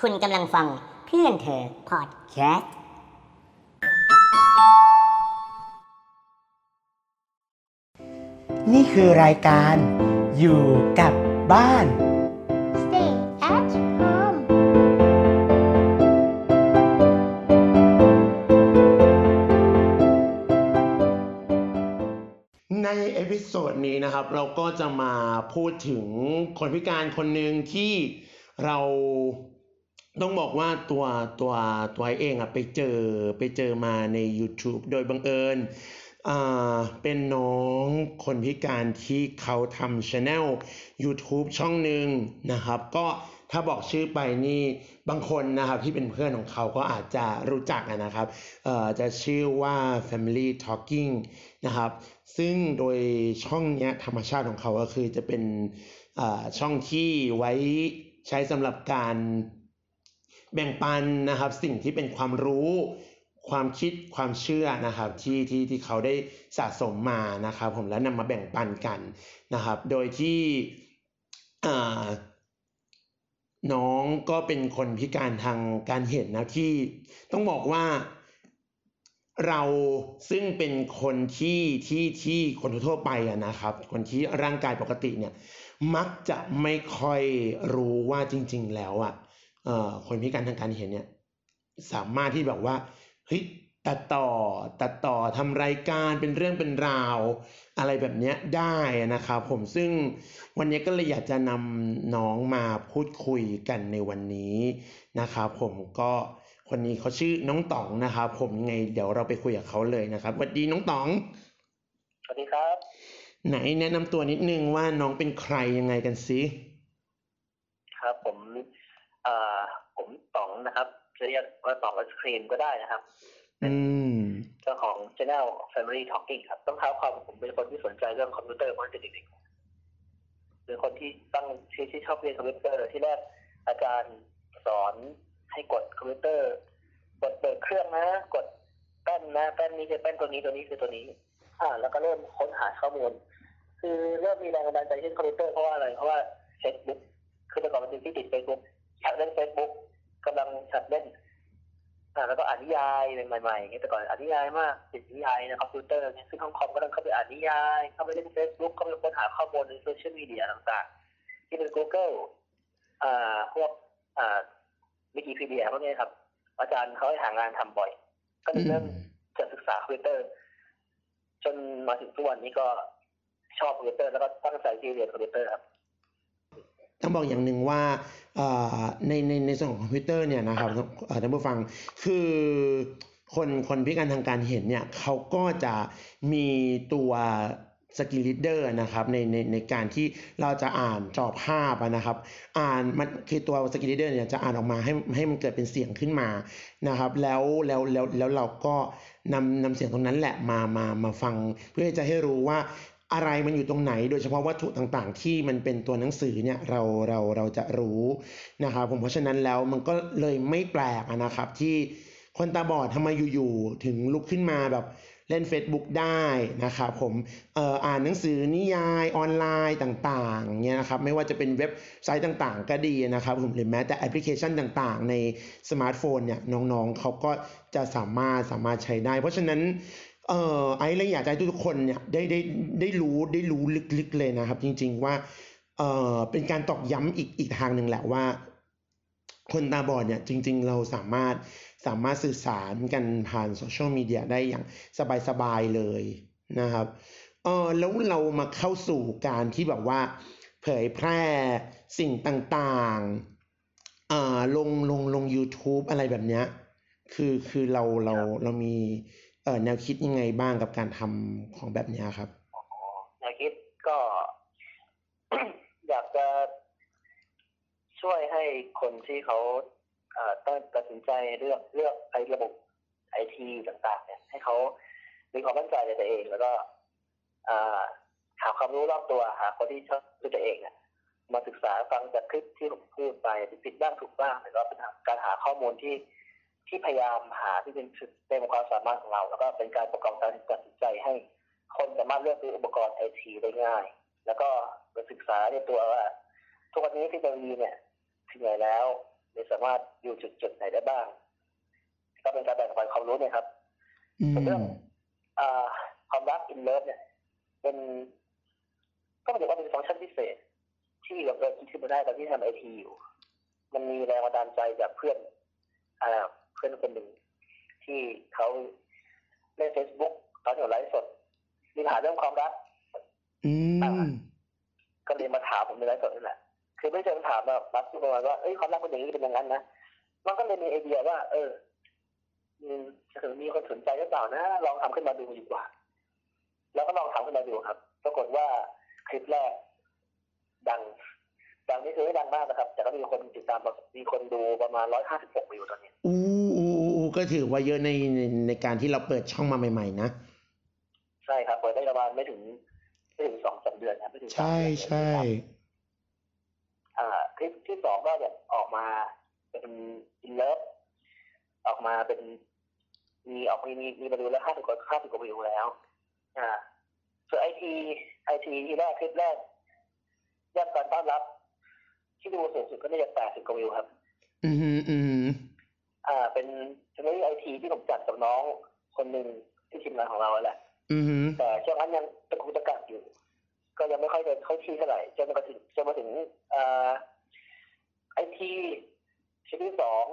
คุณกำลังฟังเพื่อนเธอพอดแคสต์นี่คือรายการอยู่กับบ้าน Stay at home. ใน episode นี้นะครับ เราก็จะมาพูดถึงคนพิการคนหนึ่งที่เรา ต้องบอกว่าตัวตัวตัวเองอะไปเจอไปเจอมาใน YouTube โดยบังเอิญอ่าเป็นน้องคนพิการที่เขาทำช anel YouTube ช่องหนึ่งนะครับ ก็ถ้าบอกชื่อไปนี่บางคนนะครับที่เป็นเพื่อนของเขาก็อาจจะรู้จักนะครับเอ่อจะชื่อว่า Family Talking นะครับ ซึ่งโดยช่องเนี้ยธรรมชาติของเขาก็คือจะเป็นอ่าช่องที่ไว้ใช้สำหรับการ แบ่งปันนะครับสิ่งที่เป็นความรู้ความคิดความเชื่อนะครับที่ที่ที่เขาได้สะสมมานะครับ ผมแล้วนำมาแบ่งปันกันนะครับ โดยที่อ่าน้องก็เป็นคนพิการทางการเห็นนะที่ต้องบอกว่าเราซึ่งเป็นคนที่ที่ที่คนทั่วไปอะนะครับ คนที่ร่างกายปกติเนี่ยมักจะไม่ค่อยรู้ว่าจริง ๆ แล้วอะ คนพิการทางการเห็นเนี่ยสามารถที่แบบว่าเฮ้ยตัดต่อตัดต่อทำรายการเป็นเรื่องเป็นราว อะไรแบบเนี้ยได้นะครับผมซึ่งวันนี้ก็เลยอยากจะนำน้องมาพูดคุยกันในวันนี้นะครับผมก็คนนี้เขาชื่อน้องต๋องนะครับผมยังไงเดี๋ยวเราไปคุยกับเขาเลยนะครับสวัสดีน้องต๋องสวัสดีครับ ไหนแนะนำตัวนิดนึงว่าน้องเป็นใครยังไงกันซิครับผมเอ่อ ผมต๋องนะครับจะเรียกว่าต๋องไอศครีมก็ได้นะครับอืมเจ้าของ channel Family Talking ครับ ต้องเท้าความผมเป็นคนที่สนใจเรื่องคอมพิวเตอร์มาตั้งแต่เด็กๆเป็นคนที่ตั้งที่ที่ชอบเรียนคอมพิวเตอร์ที่แรกอาจารย์สอนให้กดคอมพิวเตอร์ กดเปิดเครื่องนะ กดแป้นนะแป้นนี้คือแป้นตัวนี้ตัวนี้คือตัวนี้ อ่า แล้วก็เริ่มค้นหาข้อมูล คือเริ่มมีแรงบันดาลใจที่คอมพิวเตอร์เพราะว่าอะไรเพราะว่า Facebook คือแต่ก่อนมันเป็นที่ติด Facebook อยาก เล่น Facebook กำลังหัดเล่นอ่าแล้วก็อ่านนิยายใหม่ๆอย่างเงี้ยแต่ก่อนอ่านนิยายมากติดนิยายในคอมพิวเตอร์เนี่ยซึ่งห้องคอมก็ต้องเข้าไปอ่านนิยายเข้าไปเล่น Facebook เข้าไปค้นหาข้อมูลในโซเชียลมีเดียต่างๆ ที่เป็น Google อ่าพวกอ่าวิกิพีเดียพวกนี้ครับ อาจารย์เขาให้หางานทำบ่อย ก็เลยเริ่มจะศึกษาคอมพิวเตอร์ จนมาถึงทุกวันนี้ก็ชอบคอมพิวเตอร์แล้วก็ตั้งใจที่จะเรียนคอมพิวเตอร์ครับ ต้องบอกอย่างหนึ่งว่าเอ่อ ในในในส่วนของคอมพิวเตอร์เนี่ยนะครับท่านผู้ฟังคือคนคนพิการทางการเห็นเนี่ยเขาก็จะมีตัว screen reader นะครับในในในการที่เราจะอ่านจอภาพนะครับ อ่านมันคือตัว screen reader เนี่ยจะอ่านออกมาให้ให้มันเกิดเป็นเสียงขึ้นมานะครับ แล้วแล้วแล้วแล้วเราก็นำนำเสียงตรงนั้นแหละมามามาฟัง เพื่อจะให้รู้ว่า อะไรมันอยู่ตรงไหน โดยเฉพาะวัตถุต่างๆ ที่มันเป็นตัวหนังสือเนี่ยเราเราเราจะรู้นะครับผมเพราะฉะนั้นแล้วมันก็เลยไม่แปลกนะครับ ที่คนตาบอดทำไมอยู่ๆถึงลุกขึ้นมาแบบเล่น Facebook ได้นะครับผมอออ่านหนังสือนิยายออนไลน์ต่างๆเนี่ยนะครับไม่ว่าจะเป็นเว็บไซต์ต่างๆ ก็ดีนะครับผมหรือแม้แต่แอปพลิเคชันต่างๆ ในสมาร์ทโฟนเนี่ยน้องๆเขาก็จะสามารถสามารถใช้ได้ เพราะฉะนั้น เอ่อไอ้เลยอยากจะให้ทุกๆคนเนี่ยได้ได้ได้รู้ได้รู้ลึกๆเลยนะครับ จริง ๆว่าเอ่อเป็นการตอกย้ำอีกอีกทางหนึ่งแหละว่า คนตาบอดเนี่ยจริง ๆ เราสามารถสามารถสื่อสารกันผ่านโซเชียลมีเดียได้อย่างสบายๆเลยนะครับเออแล้วเรามาเข้าสู่การที่แบบว่า เผยแพร่สิ่งต่างๆอ่าลงลงลง YouTube อะไรแบบเนี้ยคือคือเราเราเรามี เอ่อแนวคิดยังไงบ้างกับการทำของแบบนี้ครับแนวคิดก็ อยากจะช่วยให้คนที่เขาเอ่อต้องตัดสินใจเลือกเลือกไอ้ระบบไอทีต่าง ๆ เนี่ย ให้เขามีความมั่นใจในตัวเอง แล้วก็อ่อหาความรู้รอบตัวหาคนที่ชอบด้วยตัวเองเนี่ยมาศึกษาฟังจากคลิปที่ผมพูดไปที่ผิดบ้างถูกบ้างแต่ก็เป็นการหาข้อมูลที่ ที่พยายามหาที่เป็นจุดเต็มความสามารถของเรา แล้วก็เป็นการประกอบการตัดสินใจให้ คนสามารถเลือกซื้ออุปกรณ์ไอทีได้ง่าย แล้วก็มาศึกษาในตัวว่า ทุกวันนี้เทคโนโลยีเนี่ยถึงไหนแล้วหรือสามารถอยู่จุดจุดไหนได้บ้าง ก็เป็นการแบ่งปันความรู้เนี่ยครับอืเรื่องมอ่าความรักอินเลิฟเนี่ย เป็นก็เป็นว่าเป็นฟังก์ชันพิเศษ ที่เราเกิดคิดขึ้นมาได้ตอนที่ทำไอทีอยู่ มันมีแรงบันดาลใจจากเพื่อนอ่าเพื่อนคนหนึ่งที่เขาเล่นเฟซบุ๊กตอนอยู่ไลฟ์สดมีปัญหาเรื่องความรักอืมก็เลยมาถามผมในไลฟ์สดนั่นแหละคือไม่เชิงถามแบบรักประมาณว่าเอ้ยความรักเป็นอย่างนี้เป็นอย่างนั้นนะมันก็เลยมีไอเดียว่า เอออืมจะถึงมีคนสนใจหรือเปล่านะลองทำขึ้นมาดูดีกว่า แล้วก็ลองทำขึ้นมาดูครับ ปรากฏว่าคลิปแรก ดังดังนี่คือไม่ดังมากนะครับ แต่ก็มีคนติดตามมีคนดูประมาณร้อยห้าสิบหกวิวตอนนี้อู้อู้อู้อู้ ก็ถือว่าเยอะในในในการที่เราเปิดช่องมาใหม่ๆนะ ใช่ครับเปิดได้ประมาณไม่ถึงไม่ถึงสองสามเดือนครับไม่ถึงสามใช่เดือนใช่อ่าคลิปที่สองก็จะออกมาเป็นอินเลิฟออกมาเป็น มีออกมีมีมีมาดูแล้วห้าสิบกว่าห้าสิบกว่าวิวแล้ว อ่าส่วนไอทีไอทีที่แรกคลิปแรกยอดการต้อนรับ ที่ดูสูงสุดก็น่าจะแปดสิบกว่าวิวครับ อืมฮึอืมฮึ อ่า เป็นเป็นเรื่องไอทีที่ผมจัดกับน้องคนหนึ่งที่ทีมงานของเราแหละอืมฮึแต่ช่วงนั้นยังตะกุกตะกักอยู่ ก็ยังไม่ค่อยเดินเข้าที่เท่าไหร่จนมาถึงจนมาถึงอ่าไอทีชิ้นที่สอง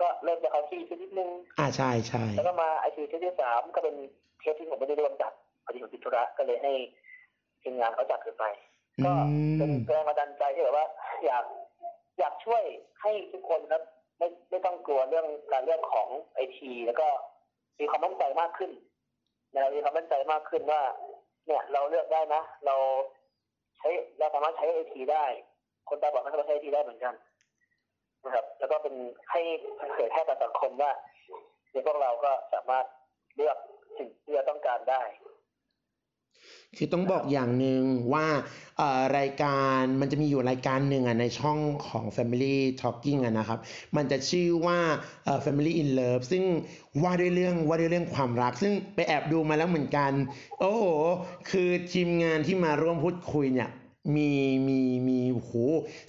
ก็เริ่มจะเข้าที่ขึ้นนิดนึงอ่าใช่ใช่แล้วก็มาไอทีชิ้นที่สามก็เป็นเทปที่ผมไม่ได้ร่วมจัดพอดีผมติดธุระก็เลยให้ทีมงานเขาจัดขึ้นไปอืก็เป็นมแรงบันดาลใจที่แบบว่า อยากอยากช่วยให้ทุกคนครับ ไม่ไม่ต้องกลัวเรื่องการเรื่องของไอทีแล้วก็มีความมั่นใจมากขึ้นนะครับมีความมั่นใจมากขึ้นว่า เนี่ยเราเลือกได้นะ เราใช้เราสามารถใช้ไอทีได้ คนตาบอดก็สามารถใช้ไอทีได้เหมือนกันนะครับ แล้วก็เป็นให้เผยแพร่ต่อสังคมว่าในพวกเราก็สามารถเลือกสิ่งที่เราต้องการได้ คือต้องบอกอย่างหนึ่งว่าเอ่อรายการมันจะมีอยู่รายการหนึ่งอะในช่องของ Family Talking อะนะครับ มันจะชื่อว่าเอ่อ Family in Love ซึ่งว่าด้วยเรื่องว่าด้วยเรื่องความรัก ซึ่งไปแอบดูมาแล้วเหมือนกัน โอ้โห คือทีมงานที่มาร่วมพูดคุยเนี่ยมีมีมีโอ้โห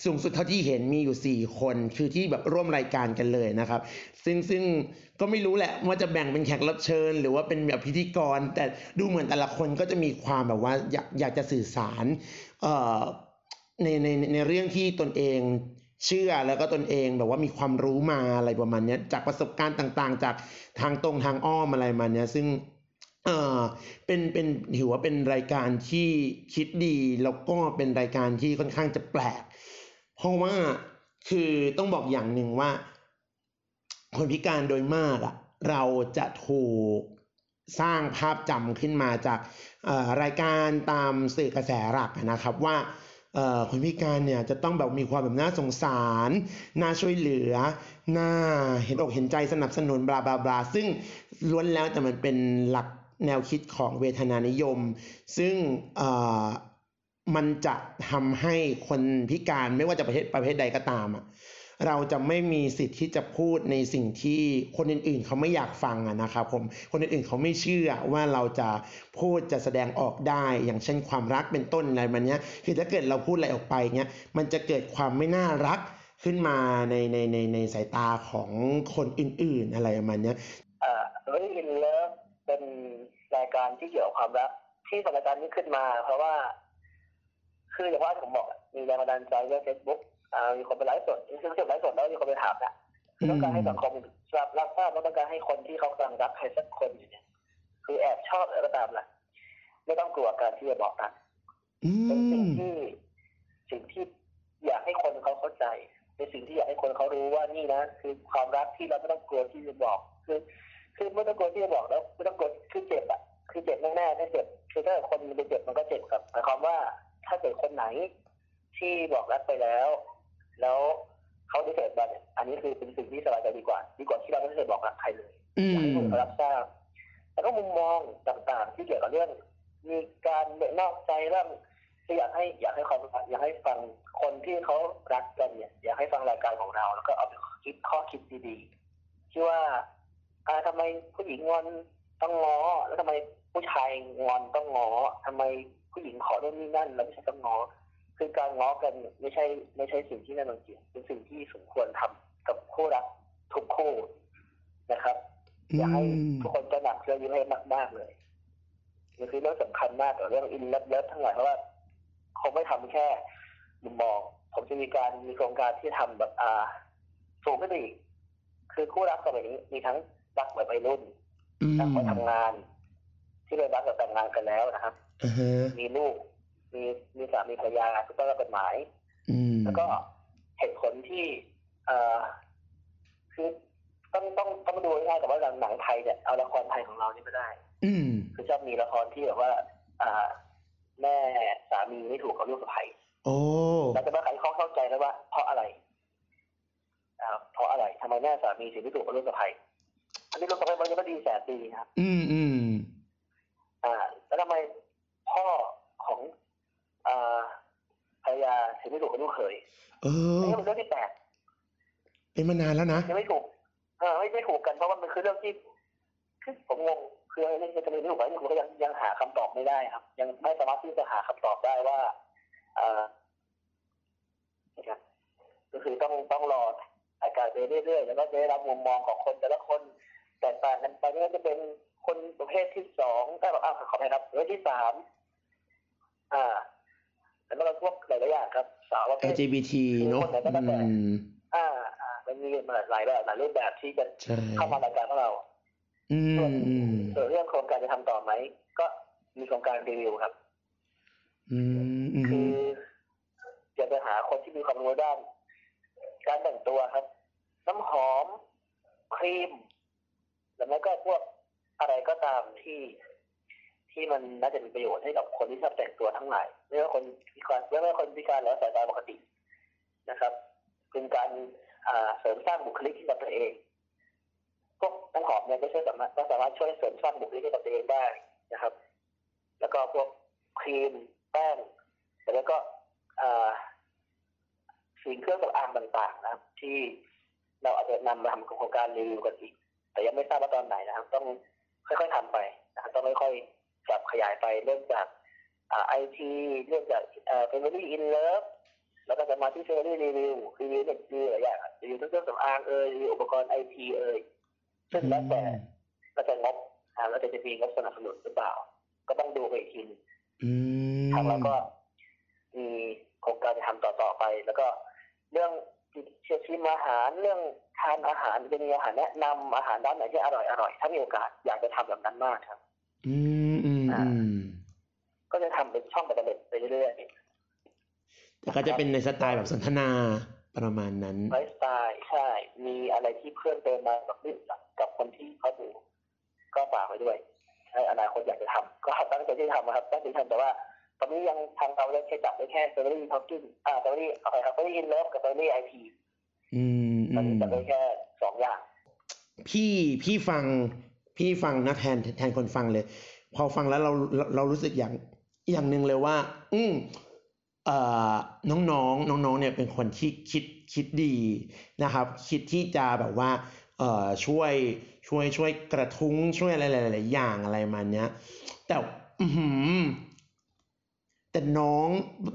สูงสุดเท่าที่เห็นมีอยู่สี่คน คือที่แบบร่วมรายการกันเลยนะครับ ซึ่งซึ่ง ก็ไม่รู้แหละว่าจะแบ่งเป็นแขกรับเชิญ หรือว่าเป็นแบบพิธีกร แต่ดูเหมือนแต่ละคนก็จะมีความแบบว่าอยากอยากจะสื่อสารในในในเรื่องที่ตนเองเชื่อแล้วก็ตนเองแบบว่ามีความรู้มาอะไรประมาณนี้จากประสบการณ์ต่างๆ จากทางตรงทางอ้อมอะไรมาเนี้ยซึ่งเอ่อเป็นเป็นถือว่าเป็นรายการที่คิดดีแล้วก็เป็นรายการที่ค่อนข้างจะแปลก เพราะว่าคือต้องบอกอย่างหนึ่งว่า คนพิการโดยมากอะเราจะถูกสร้างภาพจำขึ้นมาจากเอ่อรายการตามสื่อกระแสหลักนะครับว่าเอ่อคนพิการเนี่ยจะต้องแบบมีความแบบน่าสงสาร น่าช่วยเหลือ น่าเห็นอกเห็นใจสนับสนุนบลาบลาบลาซึ่งล้วนแล้วแต่มันเป็นหลักแนวคิดของเวทนานิยม ซึ่งเอ่อมันจะทำให้คนพิการไม่ว่าจะประเภทประเภทใดก็ตามอะ เราจะไม่มีสิทธิ์ที่จะพูดในสิ่งที่คนอื่นๆ เขาไม่อยากฟังนะครับผมคนอื่นๆเขาไม่เชื่อว่าเราจะพูดจะแสดงออกได้ อย่างเช่นความรักเป็นต้นอะไรมันเนี้ยคือถ้าเกิดเราพูดอะไรออกไปเนี้ยมันจะเกิดความไม่น่ารักขึ้นมาในในในในสายตาของคนอื่นๆอะไรประมาณเนี้ยอ่าเรื่อง in love เป็นรายการที่เกี่ยวกับความรักที่ทำรายการนี้ขึ้นมา เพราะว่า คืออย่างว่าที่ผมบอกมีแรงบันดาลใจเรื่องเฟซบุ๊ก มีคนไปไลฟ์สดซึ่งเสียไลฟ์สดแล้วมีคนไปถามนะคือต้องการให้สังคมรับรับทราบว่าต้องการให้คนที่เขากำลังรักใครสักคนอยู่เนี่ย คือแอบชอบอะไรก็ตามล่ะไม่ต้องกลัวการที่จะบอกรักอืเป็นสิ่งมที่สิ่งที่อยากให้คนเขาเข้าใจเป็นสิ่งที่อยากให้คนเขารู้ว่านี่นะคือความรักที่เราไม่ต้องกลัวที่จะบอกคือคือไม่ต้องกลัวที่จะบอกแล้วไม่ต้องกลัวคือเจ็บอะคือเจ็บแน่ๆถ้าเจ็บคือถ้าคนมันจะเจ็บมันก็เจ็บครับหมายความว่าถ้าเกิดคนไหนที่บอกรักไปแล้ว แล้วเขาได้เสร็จบัตเนี่ยอันนี้คือเป็นสิ่งที่สบายใจดีกว่าดีกว่าที่เราไม่ได้บอกรักใครเลยอือยากมให้คนเขารับทราบแล้วก็มุมมองต่างๆ ที่เกี่ยวกับเรื่อง มีการนอกใจเรื่องที่อยากให้อยากให้ความอยากให้ฟังคนที่เขารักกันเนี่ยอยากให้ฟังรายการของเรา แล้วก็เอาไปคิดข้อคิดดีๆที่ว่าอ่าทำไมผู้หญิงงอนต้องง้อแล้วทำไมผู้ชายงอนต้องง้อทำไมผู้หญิงขอโน่นนี่นั่นแล้วไม่ใช่ต้องง้อ คือการง้อกันไม่ใช่ไม่ใช่สิ่งที่น่ารังเกียจเป็นสิ่งที่สมควรทำกับคู่รักทุกคู่นะครับอยากให้ทุกคนจะหนักเรื่องนี้ให้มากมากเลยมันคือเรื่องสำคัญมากต่อเรื่องอินเลิฟทั้งหลายเพราะว่าเขาไม่ทำแค่มุมมองผมจะมีการมีโครงการที่ทำแบบอ่าสูงขึ้นไปอีกคือคู่รักสมัยนี้มีทั้งรักแบบวัยรุ่นรักวัยทำงาน ที่เลยรักแบบแต่งงานกันแล้วนะครับมีลูก มีมีสามีภรรยาถูกต้องตามกฎหมายอืมแล้วก็เหตุผลที่ เอ่อคือต้องต้องต้องดูง่ายๆกับว่าหนังหนังไทยเนี่ยเอาละครไทยของเรานี่ไม่ได้ อืมคือชอบมีละครที่แบบว่า อ่า แม่สามีไม่ถูกกับลูกสะใภ้โอ้เราจะมาไขข้อเข้าใจแล้วว่า เพราะอะไรอ่าเพราะอะไรทำไมแม่สามีถึงไม่ถูกกับลูกสะใภ้อันนี้ลูกสะใภ้มันยังไม่ดีแสนดีครับ อืมอืมอ่า แล้วทำไมพ่อของ อ่าภรรยา ถึงไม่ถูกกับลูกเขยเออันอนี้เป็นเรื่องที่แปลกเป็นมานานแล้วนะยังไม่ถูกเออไม่ไม่ถูกกันเพราะว่ามันคือเรื่องที่คือผมงงคือเรื่องจะมีไม่ถูกไหมผมก็ยังยังหาคำตอบไม่ได้ครับ ยังไม่สามารถที่จะหาคำตอบได้ว่าเอ่อนะครับก็คือต้องต้องรออาการไปเรื่อยๆแล้วก็จะได้รับมุมมองของคนแต่ละคนแตกต่างกันไปไม่ว่าจะเป็นคนประเภทที่สองได้แบบอ่าขออภัยครับประเภทที่สามอ่า แล้วก็พวกหลายๆอย่างครับ สาวประเภท LGBT เนอะอืมอ่าอ่ามันมีหลายแบบหลายรูปแบบที่จะใช่เข้ามารายการของเราอืส่วนมอืมส่วนเรื่องโครงการจะทำต่อไหม ก็มีโครงการรีวิวครับอืมอืคือมอยากจะหาคนที่มีความรู้ด้าน การแต่งตัวครับ น้ำหอม ครีม แล้วไม่ก็พวกอะไรก็ตามที่ ที่มันน่าจะมีประโยชน์ให้กับคนที่ชอบแต่งตัวทั้งหลายไม่ว่าคนพิการไม่ว่าคนพิการแล้วสายตาปกตินะครับเป็นการอ่าเสริมสร้างบุคลิกให้กับตัวเองพวกน้ำหอมเนี่ยก็ช่วยสามารถก็สามารถช่วยเสริมสร้างบุคลิกให้กับตัวเองได้นะครับ แล้วก็พวกครีมแป้งแล้วก็อ่าสิ่งเครื่องสำอางต่างๆนะครับ ที่เราอาจจะนำมาทำโครงการรีวิวกันอีก แต่ยังไม่ทราบว่าตอนไหนนะครับ ต้องค่อยๆทำไปนะครับต้องค่อยๆ จับขยายไปเริ่มจากอ่าไอทีเริ่มจากอ่า Family in Love แล้วก็จะมาที่ Family Review รีวิวเนี่ยรีวิวหลายอย่างรีวิวทั้งเครื่องสำอางเอ่ยรีวิวอุปกรณ์ไอทีเอ่ยซึ่งแล้วแต่แล้วแต่งบอ่าแล้วแต่จะมีงบสนับสนุนหรือเปล่า ก็ต้องดูไปอีกทีหนึ่งอืมทางเราก็มีโครงการจะทำต่อๆไป แล้วก็เรื่องเชื่อชิมอาหารเรื่องทานอาหารจะมีอาหารแนะนำอาหารร้านไหนที่อร่อยอร่อยถ้ามีโอกาสอยากจะทำแบบนั้นมากครับ อืมอืมอืม ก็จะทำเป็นช่องประเด็นไปเรื่อยแต่ก็จะเป็นในสไตล์แบบสนทนาประมาณนั้นๆไลฟ์สไตล์ใช่ มีอะไรที่เพิ่มเติมมากับเรื่องกับคนที่เขาดูก็ฝากไว้ด้วยในอนาคตอยากจะทำก็ตั้งใจที่จะทำนะครับตั้งใจที่ทำแต่ว่าตอนนี้ยังทางเราได้แค่จับได้แค่ Family Talking อ่า Family อะไรครับ Family In Love กับ Family IP อืมตอือนนี้มจับได้แค่สองอย่าง พี่พี่ฟัง พี่ฟังนะแทนแทนคนฟังเลย พอฟังแล้วเราเราเรารู้สึกอย่างอย่างหนึ่งเลยว่า อืมเอ่อน้องๆน้องๆเนี่ยเป็นคนที่คิดคิดดีนะครับ คิดที่จะแบบว่าเออช่วยช่วยช่วยกระทุ้งช่วยอะไรหลายๆอย่างอะไรมาเนี้ย แต่อืแต่น้อง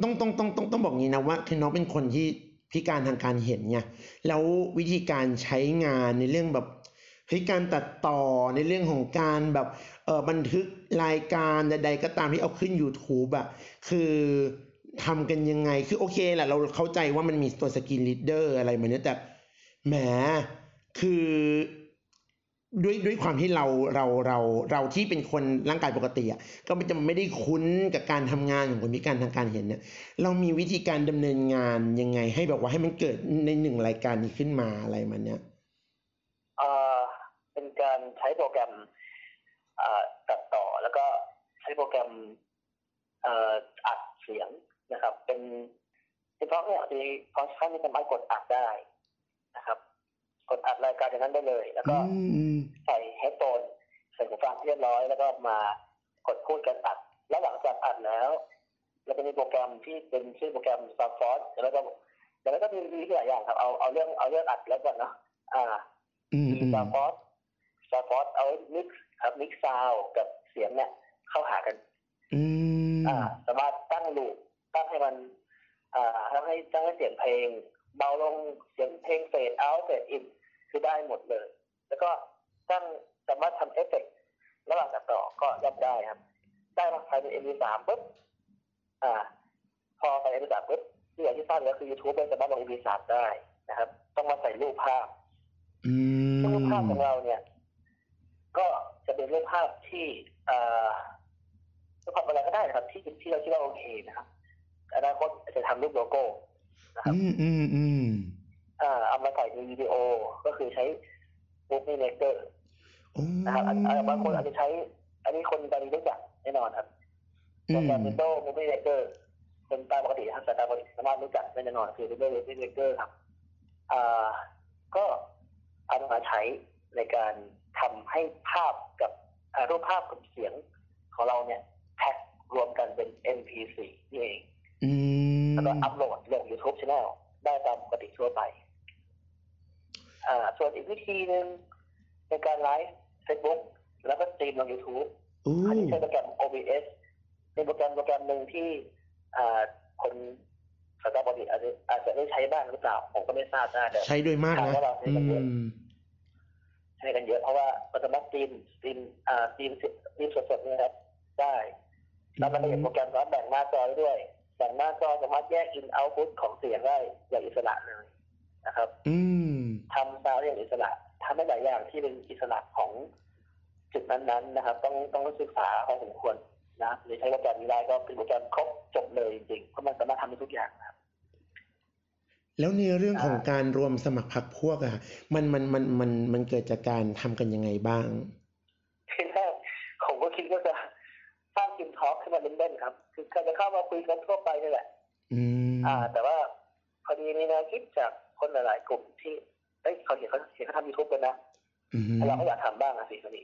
ต้องต้องต้องต้องต้องบอกงี้นะว่าคือน้องเป็นคนที่พิการทางการเห็นไงแล้ววิธีการใช้งานในเรื่องแบบ เฮ้ยการตัดต่อในเรื่องของการแบบเออบันทึกรายการใดๆก็ตามที่เอาขึ้น YouTube อะคือทำกันยังไงคือโอเคแหละเราเข้าใจว่ามันมีตัว screen reader อะไรมาเนี้ยแต่แหมคือด้วยด้วยความที่เราเราเราเราที่เป็นคนร่างกายปกติอะก็ไม่จะไม่ได้คุ้นกับการทำงานของคนพิการทางการเห็นเนี่ยเรามีวิธีการดำเนินงานยังไง ให้แบบว่าให้มันเกิดในหนึ่งรายการนี้ขึ้นมาอะไรมันเนี้ย เอ่อเป็นการใช้ โปรแกรมเอ่อตัดต่อ แล้วก็ใช้โปรแกรมเอ่ออัดเสียงนะครับ เป็นเฉพาะเนี่ยมีพอใช้มีสามารถกดอัดได้นะครับ กดอัดรายการจากนั้นได้เลย แล้วก็อืมอืมใส่เฮดโฟนใส่หูฟังเรียบร้อย แล้วก็มากดพูดกันอัด แล้วหลังจากอัดแล้วเราจะมีโปรแกรมที่เป็นชื่อโปรแกรม s t a r f o r c e แล้วก็แล้วก็มีมีหลายอย่างครับเอาเอาเรื่องเอาเรื่องอัดแล้วก่อนเนาะอ่าอืมมีอืมสตาร์ฟอสส ตาร์ฟอสเอามิกซ์ครับมิกซ์ซาวกับเสียงเนี่ย เข้าหากัน อืมอ่า สามารถตั้งลูปตั้งให้มัน อ่าทำให้ตั้งให้เสียงเพลง เบาลงเสียงเพลง fade out fade in คือได้หมดเลย แล้วก็ตั้งสามารถทำเอฟเฟกต์ระหว่างตัดต่อก็ย่อมได้ครับ ได้มาภายใน MP3 ปุ๊บอ่า พอไป MP3 ปุ๊บที่อย่างที่ทราบแล้วคือ YouTube ไม่สามารถลง MP3 ได้นะครับ ต้องมาใส่รูปภาพอืมซึ่งรูปภาพของเราเนี่ย ก็จะเป็นรูปภาพที่เอ่อรูปภาพอะไรก็ได้นะครับ ที่ที่เราคิดว่าโอเคนะครับอนาคตอาจจะทำรูปโลโก้นะครับอืมอืมอืมอ่าเอามาใส่ในวิดีโอก็คือใช้ Movie Maker โอ้นะครับอันอันบางคนอาจจะใช้ อันนี้คนตอนนี้รู้จักแน่นอนครับอืโปรมแกรม Windows Movie Maker เป็นตามปกติครับแต่ตามปกติสามารถรู้จักได้แน่นอนคือ Windows Movie Maker ครับอ่าก็เอามาใช้ในการ ทำให้ภาพกับอ่ารูปภาพกับเสียงของเราเนี่ยแท็กรวมกันเป็น MP4 นี่เองอืมแล้วก็อัพโหลดลง YouTube Channel ได้ตามปกติทั่วไป อ่า ส่วนอีกวิธีหนึ่งในการไลฟ์ Facebook แล้วก็สตรีมลง YouTube โอ้อันนี้ใช้โปรแกรม OBS เป็นโปรแกรมโปรแกรมหนึ่งที่อ่าคนสายตาปกติอาจจะอาจจะได้ใช้บ้างหรือเปล่า ผมก็ไม่ทราบนะแต่ใช้ด้วยมากถามนะว่าเราใช้อืกันเยอะม ใช้กันเยอะ เพราะว่ามันสามารถ stream stream อ่า stream stream สดๆนะครับ ได้แล้วมันก็เป็นโปรแกรมสามารถแบ่งหน้าจอได้ด้วยแบ่งหน้าจอสามารถแยก in output ของเสียงได้อย่างอิสระเลยนะครับ อืมทำซาวด์ได้อย่างอิสระทำได้หลายอย่างที่เป็นอิสระของจุดนั้นๆนะครับ ต้องต้องศึกษาพอสมควรนะหรือใช้โปรแกรมนี้ได้ก็เป็นโปรแกรมครบจบเลยจริงๆเพราะมันสามารถทำได้ทุกอย่างนะครับ แล้วในเรื่องของอ่าการรวมสมัครพรรคพวกอะมันมันมันมันมันเกิดจากการทำกันยังไงบ้างทีแรกผมก็คิดว่าจะสร้างทีมทอล์กขึ้นมาเล่นๆครับ คือการจะเข้ามาคุยกันทั่วไปนี่แหละอืมอ่า แต่ว่าพอดีมีแนวคิดจากคนหลายๆกลุ่มที่เอ้ยเขาเห็นเขาเห็นเขาทำยูทูบกันนะอืมเราก็อยากทำบ้างอะสิพอดี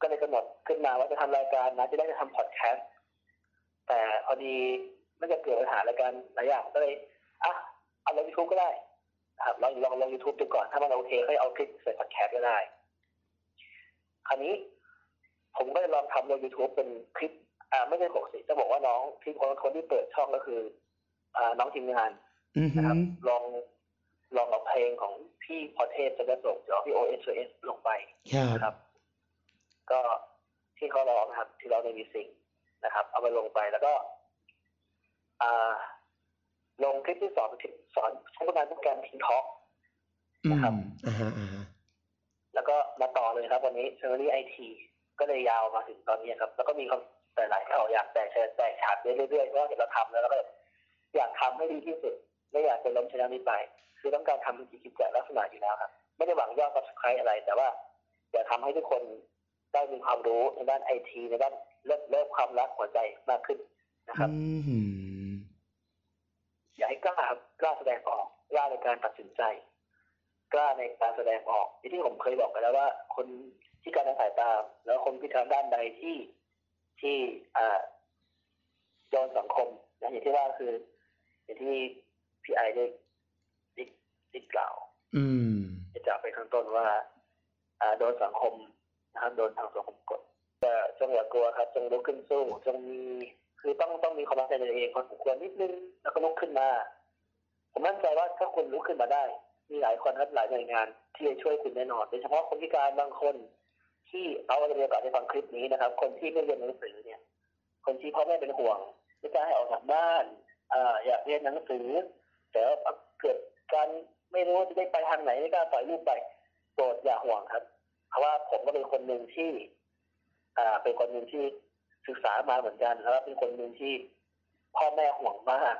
ก็เลยกำหนดขึ้นมาว่าจะทำรายการนะจะได้จะทำพอดแคสต์แต่พอดีมันจะเกิดปัญหาอะไรายกันหลายอย่างก็เลยอะ เอาลงยูทูบก็ได้นะครับลองลองลองยูทูบดูก่อนถ้ามันโอเคค่อยเอาคลิปใส่พอดแคสต์ก็ได้ คราวนี้ ผมก็เลยลองทำลงยูทูบเป็นคลิป อ่า ไม่ใช่ปกติจะบอกว่าน้องที่คนคนที่เปิดช่องก็คืออ่าน้องทีมงานอืมนะครับ ลองลองเอาเพลงของพี่พอเทพจะได้ส่งหรือพี่โอเอสเอสลงไปครับนะครับ ก็ที่เขาร้องนะครับ ที่ร้องในมิสิงนะครับ เอาไปลงไปแล้วก็ อ่า ลงคลิปที่สอนสอนใช้โปรแกรมโปรแกรมทิงท็อกอืนะครับมอ่าฮะอ่าฮะแล้วก็มาต่อเลยครับ วันนี้เซอร์รี่ไอทีก็เลยยาวมาถึงตอนนี้ครับ แล้วก็มีคำแต่หลายข่าวอยากแตกแชร์แตกฉานไปเรื่อยๆเพราะว่าเห็นเราทำแล้วแล้วก็อยากทำให้ดีที่สุด ไม่อยากจะล้มชนะนี้ไป คือต้องการทำกิจกรรมลักษณะอยู่แล้วครับ ไม่ได้หวังยอด subscribe อะไร แต่ว่าอยากทำให้ทุกคนได้มีความรู้ในด้านไอทีในด้านเริ่มเริ่มความรักหัวใจมากขึ้นนะครับ อืมอยากให้กล้าครับกล้าแสดงออกกล้าในการตัดสินใจ กล้าในการแสดงออกอย่างที่ผมเคยบอกไปแล้วว่า คนที่การทางสายตาแล้วคนพิการด้านใดที่ที่อ่าโดนสังคมนะอย่างที่ว่าคือ อย่างที่พี่ไอได้ได้ได้กล่าว อืมจะจากไปข้างต้นว่า อ่าโดนสังคมนะครับโดนทางสังคมกดแต่จงอย่ากลัวครับ จงลุกขึ้นสู้จงมี คือต้องต้องมีความมั่นใจในตัวเองพอสมควรนิดนึงแล้วก็ลุกขึ้นมา ผมมั่นใจว่าถ้าคุณลุกขึ้นมาได้ มีหลายคนครับหลายหน่วยงาน ที่จะช่วยคุณแน่นอนโดยเฉพาะคนพิการบางคน ที่เอาจะมีโอกาสได้ฟังคลิปนี้นะครับ คนที่ไม่เรียนหนังสือเนี่ย คนที่พ่อแม่เป็นห่วงไม่กล้าให้ออกจากบ้านอ่าอยากเรียนหนังสือ แต่ว่าเกิดการไม่รู้จะได้ไปทางไหนไม่กล้าปล่อยลูกไปโปรดอย่าห่วงครับ เพราะว่าผมก็เป็นคนหนึ่งที่ อ่าเป็นคนหนึ่งที่ ศึกษามาเหมือนกันแล้วเป็นคนหนึ่งที่พ่อแม่ห่วงมาก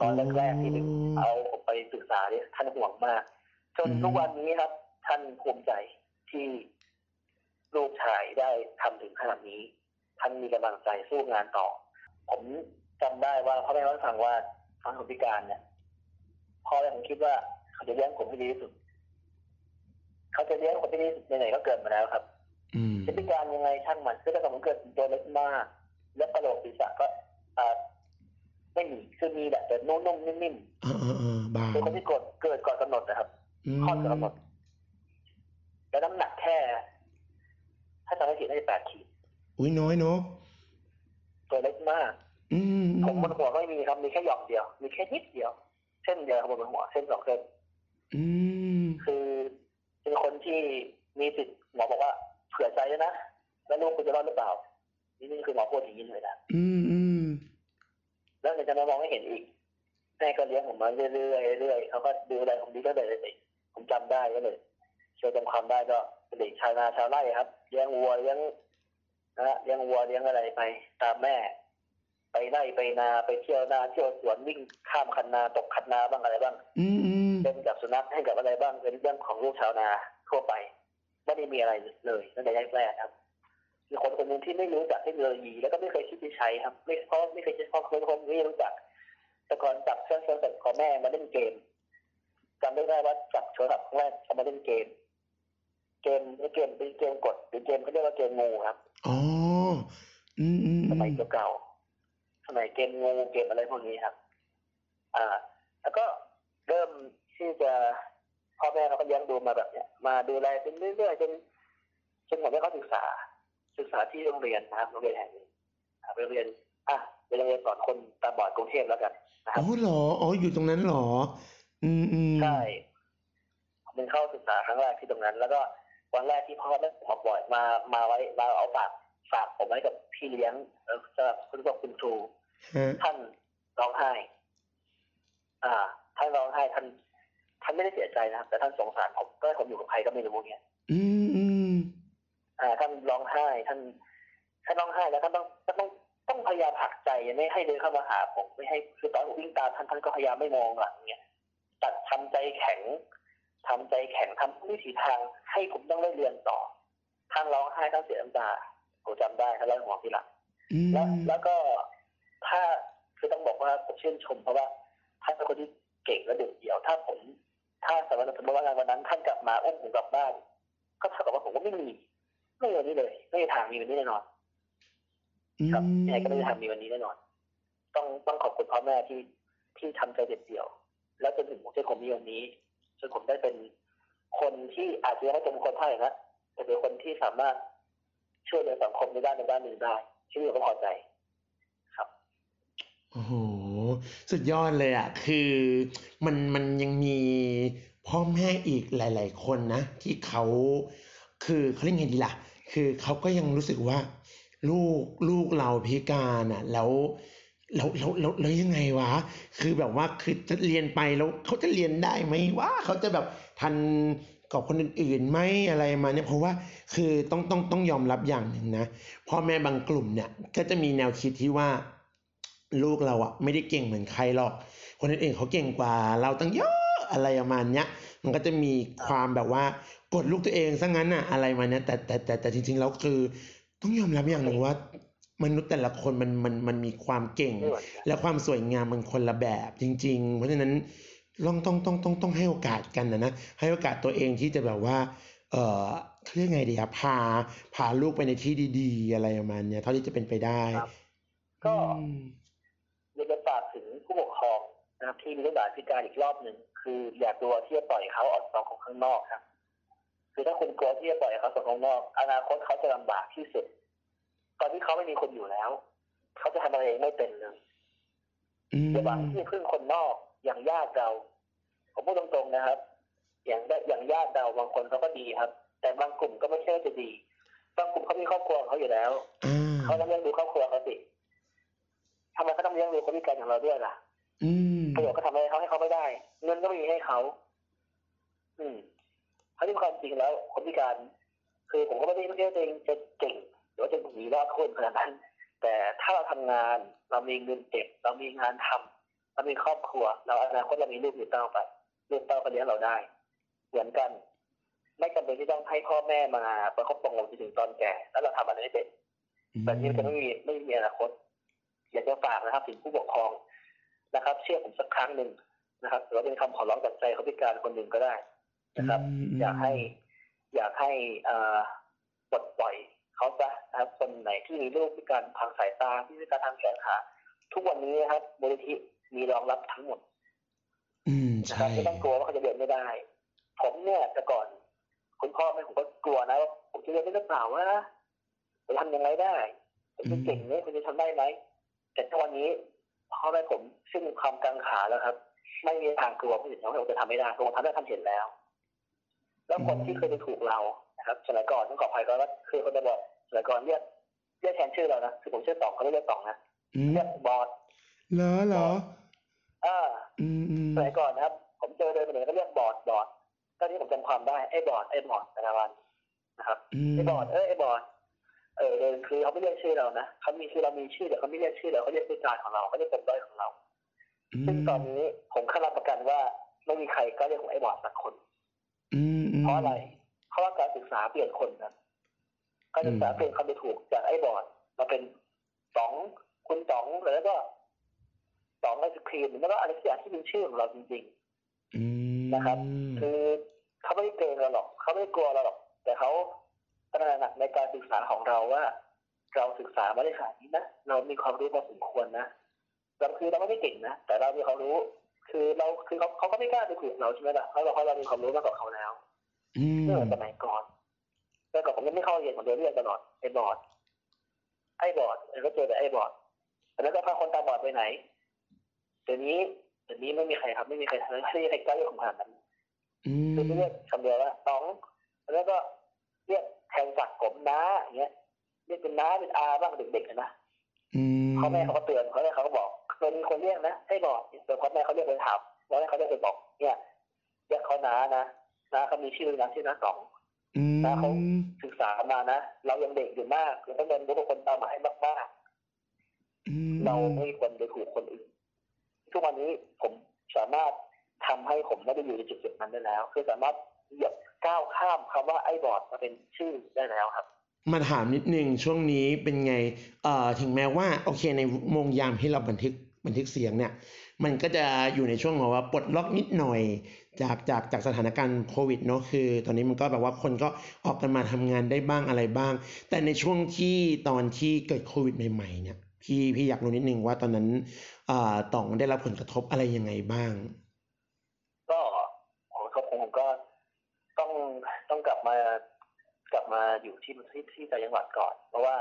ตอนแรกๆที่เอาผมไปศึกษาเนี่ยท่านห่วงมาก จนทุกวันนี้ครับ ท่านภูมิใจที่ลูกชายได้ทำถึงขนาดนี้ ท่านมีกำลังใจสู้งานต่อ ผมจำได้ว่าพ่อแม่เขาสั่งว่าตอนผมพิการเนี่ยพ่อแม่ผมคิดว่าเขาจะเลี้ยงผมให้ดีที่สุด เขาจะเลี้ยงผมให้ดีที่สุดไหนก็เกิดมาแล้วครับ จะพิการยังไงช่างมันคือถ้าผมเกิดเป็นตัวเล็กมาก และกระโหลกศีรษะก็อ่าไม่มีคือมีแหละแต่นุ่มๆนิ่มอ่าอ่าอ่าบาๆงเป็นคนที่เกิดเกิดก่อนกำหนดนะครับอืมคลอดก่อนกำหนดแล้วน้ำหนักแค่ ถ้าจำไม่ผิดน่าจะแปดขีดอุ้ยน้อยเนาะตัวเล็กมากอืมผมบนหัวก็ไม่มีครับมีแค่หย่อมเดียว มีแค่นิดเดียว เส้นเดียวครับบนหัวเส้นสองเส้นอืมคือเป็นคนที่มีสิทธิ์หมอบอกว่าเผื่อใจด้วยนะ อืมอืมแล้วจะมามองไม่เห็นอีกแม่ก็เลี้ยงผมมาเรื่อยๆเรื่อยๆเขาก็ดูแลผมดีก็เลยเด็กผมจำได้ก็เลยช่วยจำความได้ก็เป็นเด็กชาวนาชาวไร่ครับเลี้ยงวัวเลี้ยงนะฮะเลี้ยงวัวเลี้ยงอะไรไป ตามแม่ ไปไร่ไปนาไปเที่ยวนาเที่ยวสวนวิ่งข้ามคันนาตกคันนาบ้างอะไรบ้างอืมอืมเป็นกับสุนัขให้กับอะไรบ้างเป็นเรื่องของลูกชาวนาทั่วไป ไม่ได้มีอะไรเลยตั้งแต่แรกๆครับ มีคนคนหนึ่งที่ไม่รู้จักเทคโนโลยี แล้วก็ไม่เคยคิดจะใช้ครับ ไม่เพราะไม่เคยใช้เพราะคนคนไม่รู้จักแต่ก่อนจับเครื่องโทรศัพท์ของแม่มาเล่นเกมจำได้ไหมว่าจับโทรศัพท์ของแม่เอามาเล่นเกม เกมไม่เกมเป็นเกมกดหรือเกมเขาเรียกว่าเกมงูครับอ๋ออืมอืมสอืมัยมเก่าๆสมัยเกมงูเกมอะไรพวกนี้ครับ อ่า แล้วก็เริ่มที่จะพ่อแม่เขาก็เลี้ยงดูมาแบบเนี้ยมาดูแลจนเรื่อยๆจนจนผมได้เขาศึกษา ศึกษาที่โรงเรียนนะครับโรงเรียนแห่งหนึ่งอ่าไปโรงเรียนอะไปโรงเรียนสอนคนตาบอดกรุงเทพแล้วกันนะคอ๋รับอเหรออ๋ออยู่ตรงนั้นเหรอ อืมอืมใช่ผมเป็นเข้าศึกษาครั้งแรกที่ตรงนั้น แล้วก็วันแรกที่พ่อแม่ผมมาปล่อยมามาไว้มาเอาฝากฝากผมไว้กับพี่เลี้ยงเอ่อสำหรับคุณพ่อคุณครูฮะท่านร้องไห้ อ่าท่านร้องไห้ท่านท่านไม่ได้เสียใจนะครับแต่ท่านสงสารผมก็ให้ผมอยู่กับใครก็ไม่รู้เงี้ยอืมอืม อ่าท่านร้องไห้ท่านท่านร้องไห้แล้วท่านต้องท่านต้องต้องพยายามผลักใจไม่ให้เดินเข้ามาหาผมไม่ให้คือตอนผมวิ่งตามท่านท่านก็พยายามไม่มองหลังเงี้ยตัดทำใจแข็งทำใจแข็งทำทุกวิถีทางให้ผมต้องได้เรียนต่อท่านร้องไห้ท่านเสียน้ำตาผมจำได้ท่านเล่าให้ผมฟังทีหลังอืมแล้วแล้วก็ถ้าคือต้องบอกว่าผมชื่นชมเพราะว่าท่านเป็นคนที่เก่งและเด็ดเดี่ยวถ้าผม ถ้าสมมติสมมติว่างานวันนั้นท่านกลับมาอุ้มผมกลับบ้านก็เท่ากับว่าผมก็ไม่มี ไม่มีวันนี้เลย ไม่มีทางมีวันนี้แน่นอนครับยังไงก็ไม่มีทางมีวันนี้แน่นอน ต้องต้องขอบคุณพ่อแม่ที่ที่ทำใจเด็ดเดี่ยว แล้วจนถึงจนผมมีวันนี้จนผมได้เป็นคนที่อาจจะยังไม่เป็นคนไทยนะแต่เป็นคนที่สามารถช่วยเหลือสังคมในด้านในด้านหนึ่งได้ชีวิตผมก็พอใจครับโอ้โหสุดยอดเลยอะ คือมันมันยังมีพ่อแม่อีกหลาย ๆ คนนะ ที่เขาคือเขาเรียกไงดีล่ะ คือเขาก็ยังรู้สึกว่า ลูกลูกเราพิการอะ แล้วแล้วแล้วแล้วแล้วยังไงวะ คือแบบว่าคือจะเรียนไปแล้วเขาจะเรียนได้ไหมวะเขาจะแบบทันกับคนอื่นๆไหมอะไรมาเนี่ยเพราะว่าคือต้องต้องต้องยอมรับอย่างหนึ่งนะพ่อแม่บางกลุ่มเนี่ยก็จะมีแนวคิดที่ว่าลูกเราอะไม่ได้เก่งเหมือนใครหรอก คนอื่นๆเขาเก่งกว่าเราตั้งเยอะอะไรประมาณเนี้ยมันก็จะมีความแบบว่า กดลูกตัวเองซะงั้นอะอะไรมาเนี้ยแต่แต่แต่แต่จริงๆแล้วคือต้องยอมรับอย่างหนึ่งว่ามนุษย์แต่ละคนมันมันมันมีความเก่งไม่เหมือนกันและความสวยงามมันคนละแบบจริง ๆ เพราะฉะนั้นต้องต้องต้องต้องต้องให้โอกาสกันนะนะให้โอกาสตัวเองที่จะแบบว่า เออเขาเรียกไงดีอะพาพาลูกไปในที่ดีๆ อะไรประมาณเนี้ยเท่าที่จะเป็นไปได้ครับก็อืมอยากจะฝากถึงผู้ปกครองนะครับที่มีลูกหลานพิการอีกรอบหนึ่งคือ อย่ากลัวที่จะปล่อยเขาออกมาของข้างนอกครับ คือถ้าคุณกลัวที่จะปล่อยเขาออกข้างนอก อนาคตเขาจะลำบากที่สุด ตอนที่เขาไม่มีคนอยู่แล้ว เขาจะทำอะไรเองไม่เป็นเลยอืมอย่าหวังที่จะพึ่งคนนอกอย่างญาติเราผมพูดตรงๆนะครับ อย่างได้อย่างญาติเราบางคนเขาก็ดีครับ แต่บางกลุ่มก็ไม่ใช่ว่าจะดี บางกลุ่มเขามีครอบครัวของเขาอยู่แล้วอ่าเขาต้องเลี้ยงดูครอบครัวเขาสิทำไมเขาต้องเลี้ยงดูคนพิการอย่างเราด้วยล่ะอืมประโยชน์ก็ทำอะไรเขาให้เขาไม่ได้ เงินก็ไม่มีให้เขา อืม เพราะที่ความจริงแล้วคนพิการ คือผมก็ไม่ได้ไม่ใช่ว่าตัวเองจะเก่งหรือว่าจะหนีรอดคนขนาดนั้น แต่ถ้าเราทำงานเรามีเงินเก็บเรามีงานทำเรามีครอบครัว เราอนาคตเรามีลูกมีเต้าไปลูกเต้าก็เลี้ยงเราได้ เหมือนกัน ไม่จำเป็นที่ต้องให้พ่อแม่มาประคบประงมจนถึงตอนแก่ แล้วเราทำอะไรไม่เป็นแบบนี้จะไม่มีไม่มีอนาคต อยากจะฝากนะครับ ถึงผู้ปกครองนะครับ เชื่อผมสักครั้งหนึ่งนะครับหรือว่าเป็นคำขอร้องจากใจเขาพิการคนหนึ่งก็ได้ นะครับมอยากให้ อยากให้เอ่อปลดปล่อยเขาซะนะครับคนไหนที่มีลูกพิการทางสายตาที่พิการทางแขนขาทุกวันนี้นะครับมูลนิธิมีรองรับทั้งหมด อืมนะคใช่รับไม่ต้องกลัวว่าเขาจะเรียนไม่ได้ ผมเนี่ยแต่ก่อน คุณพ่อแม่ผมก็กลัวนะว่าผมจะเรียนได้หรือเปล่าวะจะทำยังไงได้ผมจะเก่งไหมผมจะทำได้ไหมแต่ทุกวันนี้พ่อแม่ผมซึ่งมีความกังขาแล้วครับ ไม่มีทางกลัวผู้อื่นว่าผมจะทำไม่ได้ผมทำได้ทำเห็นแล้ว แล้วคนที่เคยดูถูกเรานะครับสมัยก่อนต้องขออภัยก่อนว่าคือคนจะบอกสมัยก่อนเรียกเรียกแทนชื่อเรานะคือผมชื่อต๋องเขาไม่เรียกต๋องนะอืมเรียกบอดเหรอเหรออ่าอืมอืมสมัยก่อนนะครับ ผมเจอเดินไปไหนก็เรียกบอดบอดก็ที่ผมจำความได้ไอ้บอดไอ้บอดแต่ละวันนะครับอืมไอ้บอดเออไอ้บอดเออเดินคือเขาไม่เรียกชื่อเรานะเขามีชื่อเรามีชื่อแต่เขาไม่เรียกชื่อเราเขาเรียกด้วยการของเราเขาเรียกเป็นด้อยของเราซึ่งตอนนี้ผมคารับประกันว่าไม่มีใครกล้าเรียกผมไอ้บอสสักคนอืมมเพ ราะอะไร เพราะว่าการศึกษาเปลี่ยนคนนะการศึกษาอืมเปลี่ยนคำไปถูกจากไอ้บอสมาเป็นสองคุณสองแล้วก็สองไอศครีมแล้วก็อะไรสักอย่างที่เป็นชื่อของเราจริงอืมนะครับๆคือเขาไม่ได้เกรงเราหรอกเขาไม่ได้กลัวเราหรอก แต่เขาตระหนักในการศึกษาของเราว่า เราศึกษามาได้ขนาดนี้นะเรามีความรู้พอสมควรนะเราคือเราไม่ได้เก่งนะแต่เรามีความรู้ คือเราคือเขาเขาก็ไม่กล้าไปถูกเราใช่ไหมล่ะเพราะเราเพราะเรามีความรู้มากกว่าเขาแล้วอืม เมื่อสมัยก่อนแต่ก่อนผมยังไม่เข้าเรียนผมเดินเรียนตลอดไอ้บอร์ดไอ้บอร์ดแล้วก็เจอแต่ไอ้บอร์ดแล้วก็พาคนตาบอดไปไหนเดี๋ยวนี้เดี๋ยวนี้ไม่มีใครครับ ไม่มีใครไม่มีใครกล้าเรียกผมขนาดนั้นอืมคือเรียกคำเดียวว่าน้อง แล้วก็เรียกแทนศักดิ์ผมน้าอย่างเงี้ยเรียกเป็นน้าเป็นอาบ้างเด็กๆนะอืมพ่อแม่เขาก็เตือนพ่อแม่เขาก็บอกเคยมีคนเรียกนะให้บอกแต่พ่อแม่เขาเรียกไปถามพ่อแม่เขาเรียกไปบอก เนี่ยเรียกเขาน้านะ น้าเขามีชื่อนะชื่อน้าสองอืมนะเขาศึกษามานะเรายังเด็กอยู่มากเราต้องเรียนรู้กับคนตามมาให้มากอืมๆเราไม่ควรไปถูกคนอื่นทุกวันนี้ผมสามารถทำให้ผมไม่ได้อยู่ในจุดจุดๆนั้นได้แล้ว คือสามารถเหยียบก้าวข้ามคำว่าไอ้บอร์ดมาเป็นชื่อได้แล้วครับ มาถามนิดนึงช่วงนี้เป็นไงเอ่อถึงแม้ว่าโอเคในโมงยามที่เราบันทึกบันทึกเสียงเนี่ย มันก็จะอยู่ในช่วงของว่าปลดล็อกนิดหน่อย จากจากจากสถานการณ์โควิดเนาะคือ ตอนนี้มันก็แบบว่าคนก็ออกกันมาทำงานได้บ้างอะไรบ้าง แต่ในช่วงที่ตอนที่เกิดโควิดใหม่ๆเนี่ยพี่พี่อยากรู้นิดนึงว่าตอนนั้นอ่าต่องได้รับผลกระทบอะไรยังไงบ้างก็ผมก็ผมก็ต้องต้องกลับมากลับมาอยู่ที่ที่ที่ต่างจังหวัดก่อน เพราะว่า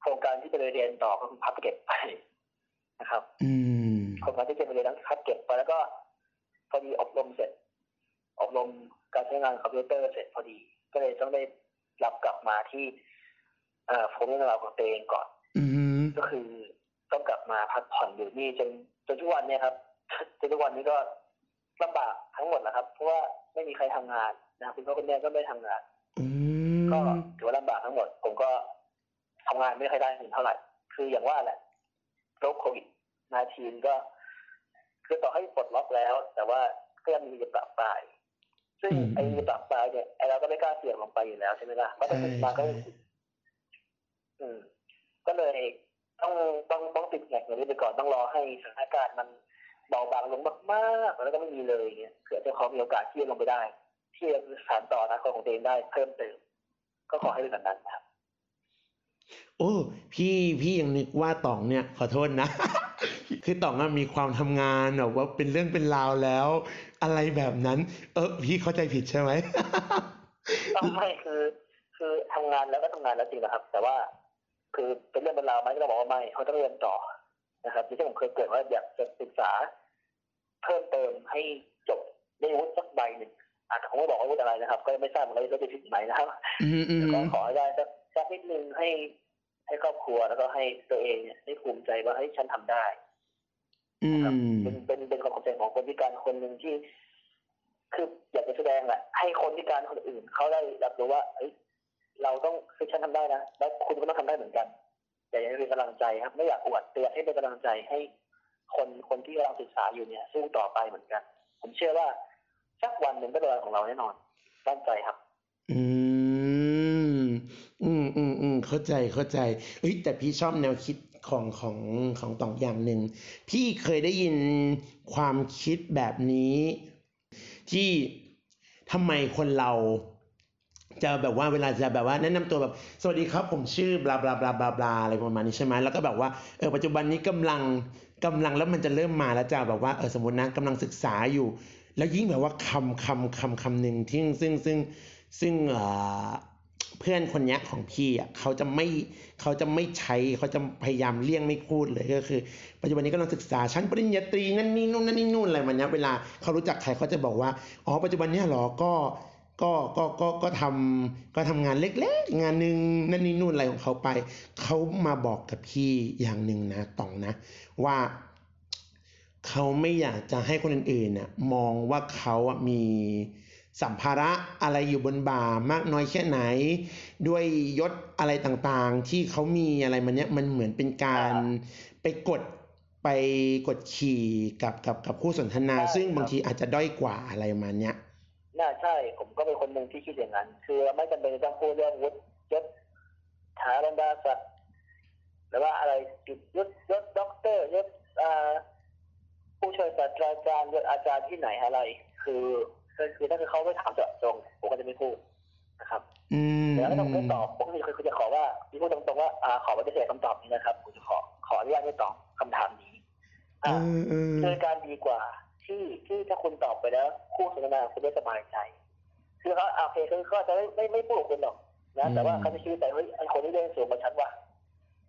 โครงการที่จะไปเรียนต่อก็คือพับเก็บไปนะครับ อืมโครงการที่จะไปเรียนนั้นพับเก็บไปแล้วก็พอดีอบรมเสร็จ อบรมการใช้งานคอมพิวเตอร์เสร็จพอดี ก็เลยต้องได้รับกลับมาที่เอ่อผมเรื่องราวของตัวเองก่อนอืมก็คือต้องกลับมาพักผ่อนอยู่นี่จนจนทุกวันเนี่ยครับจนทุกวันนี้ก็ลำบากทั้งหมดนะครับ เพราะว่าไม่มีใครทำงานนะคุณพ่อคุณแม่ก็ไม่ทำงานอืก็มถือว่าลำบากทั้งหมด ผมก็ทำงานไม่ค่อยได้ถึงเท่าไหร่ คืออย่างว่าแหละโรคโควิด 19ก็ คือต่อให้ปลดล็อกแล้ว แต่ว่าก็ยังมีปรับปลายซึ่งอืมไอ้ปรับปลายเนี่ยไอ้เราก็ไม่กล้าเสี่ยงลงไปอยู่แล้วใช่ไหมล่ะเพราะถ้าใช่ติดมาก็ใช่อืม ก็เลยต้องต้องต้องติดแงกอย่างนี้ไปก่อนต้องรอให้สถานการณ์มันเบาบางลงมากๆแล้วก็ไม่มีเลยอย่างเงี้ยเผื่อเจะขอมีโอกาสที่จะลงไปได้ ที่จะสานต่ออนะของตัวเองได้เพิ่มเติมก็ขอให้เป็นแบบนั้นนะครับ โอ้พี่พี่ยังนึกว่าต่องเนี่ยขอโทษนะ คือต่องอะมีความทำงานแบบว่าเป็นเรื่องเป็นราวแล้ว อะไรแบบนั้น เออพี่เข้าใจผิดใช่ไหมต้องไม่คือ คือทำงานแล้วก็ทำงานแล้วจริงนะครับ แต่ว่า คือเป็นเรื่องเป็นราวไหมก็ต้องบอกว่าไม่เขาต้องเรียนต่อนะครับที่ผมเคยเกิดว่าอยากจะศึกษา เพิ่มเติมให้จบได้วุฒิสักใบหนึ่งอาจจะคงไม่บอกว่าวุฒิอะไรนะครับ ก็ไม่ทราบเหมือนกันว่าจะผิดไหมนะครับอืมอืมก็ขอให้ได้สัก สักนิดนึงให้ให้ครอบครัวแล้วก็ให้ตัวเองเนี่ยได้ภูมิใจว่าเฮ้ยฉันทำได้อืนะครับมเป็นเป็นเป็นความเข้าใจของคนพิการคนหนึ่งที่ คืออยากจะแสดงแหละให้คนพิการคนอื่นเขาได้รับรู้ว่าเอ้ยเราต้องคือฉันทำได้นะแล้วคุณก็ต้องทำได้เหมือนกันอยากให้เป็นกำลังใจครับ ไม่อยากอวดแต่อยากให้เป็นกำลังใจให้คนคนที่กำลังศึกษาอยู่เนี่ย สู้ต่อไปเหมือนกัน ผมเชื่อว่าสักวันหนึ่งก็เป็นวันของเราแน่นอนตั้งใจครับ อืมอืมอืมอืม เข้าใจเข้าใจเอ้ยแต่พี่ชอบแนวคิดของของของต่องอย่างหนึ่งพี่เคยได้ยินความคิดแบบนี้ ที่ทำไมคนเราจะแบบว่าเวลาจะแบบว่าแนะนำตัวแบบสวัสดีครับผมชื่อบลาบลาบลาบลาบลาอะไรประมาณนี้ใช่ไหมแล้วก็แบบว่าเออปัจจุบันนี้กำลังกำลังแล้วมันจะเริ่มมาแล้วจ้าแบบว่าเออสมมตินะกำลังศึกษาอยู่ แล้วยิ่งแบบว่าคำคำคำคำหนึ่งที่ซึ่งซึ่งซึ่ง เพื่อนคนนี้ของพี่อะเขาจะไม่เขาจะไม่ใช้เขาจะพยายามเลี่ยงไม่พูดเลยก็คือ ปัจจุบันนี้กำลังศึกษาชั้นปริญญาตรีนั่นนี่นู่นนั่นนี่นู่นอะไรมันเนี้ยเวลาเขารู้จักใครเขาจะบอกว่าอ๋อปัจจุบันเนี้ยเหรอก็ก็ก็ก็ก็ทำก็ทำงานเล็กๆ งานหนึ่งนั่นนี่นู่นอะไรของเขาไป เขามาบอกกับพี่อย่างหนึ่งนะตองนะ ว่าเขาไม่อยากจะให้คนอื่นๆน่ะมองว่าเขาอะมี สัมภาระอะไรอยู่บนบ่ามากน้อยแค่ไหน ด้วยยศอะไรต่างๆ ที่เขามีอะไรมันเนี้ยมันเหมือนเป็นการไปกดไปกดขี่กับกับกับคู่สนทนาใช่ซึ่งครับบางทีอาจจะด้อยกว่าอะไรประมาณเนี้ยน่าใช่ผมก็เป็นคนหนึ่งที่คิดอย่างนั้น คือเราไม่จำเป็นจะต้องพูดเรื่องวุฒิยศฐาบรรดาศักดิ์หรือว่าอะไรจุดยศยศด็อกเตอร์ยศอ่าผู้ช่วยศาสตราจารย์ยศอาจารย์ที่ไหนอะไร คือ คือคือถ้าคือเขาไม่ถามเจาะจงผมก็จะไม่พูดนะครับอืมแล้วก็ต้องไม่ตอบผมก็คือจะขอว่าพี่พูดตรงๆว่าอ่าขอปฏิเสธคำตอบนี้นะครับผมจะขอขออนุญาตไม่ตอบคำถามนี้เออ่าอเออคือการดีกว่าที่ที่ถ้าคุณตอบไปแล้วคู่สนทนาคุณได้สบายใจ คือเขาอะโอเคคือเขาจะไม่ไม่ไม่พูดกับคุณหรอกนะแต่ว่าเขาจะคิดในใจเฮ้ยไอคนที่เรียนสูงกว่าฉันว่ะ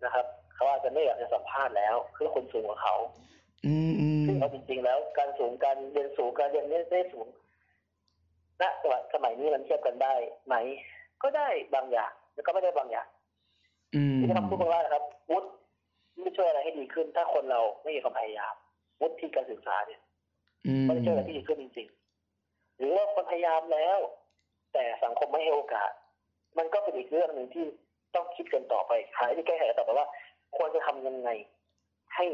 นะครับเขาอาจจะไม่อยากจะสัมภาษณ์แล้วคือคนสูงกว่าเขาอืมอืมซึ่งเอาจริงๆแล้วการสูงการเรียนสูงการเรียนไม่ได้สูง ณสมัยสมัยนี้มันเทียบกันได้ไหม ก็ได้บางอย่าง แล้วก็ไม่ได้บางอย่างอืมที่ต้องพูดกันว่านะครับวุฒิไม่ช่วยอะไรให้ดีขึ้น ถ้าคนเราไม่มีความพยายามวุฒิที่การศึกษาเนี่ยอืมไม่ได้ช่วยอะไรที่ดีขึ้นจริงๆหรือว่าคนพยายามแล้ว แต่สังคมไม่ให้โอกาส มันก็เป็นอีกเรื่องหนึ่งที่ต้องคิดกันต่อไปหาที่แก้ไขกันต่อไปว่า ควรจะทำยังไง ให้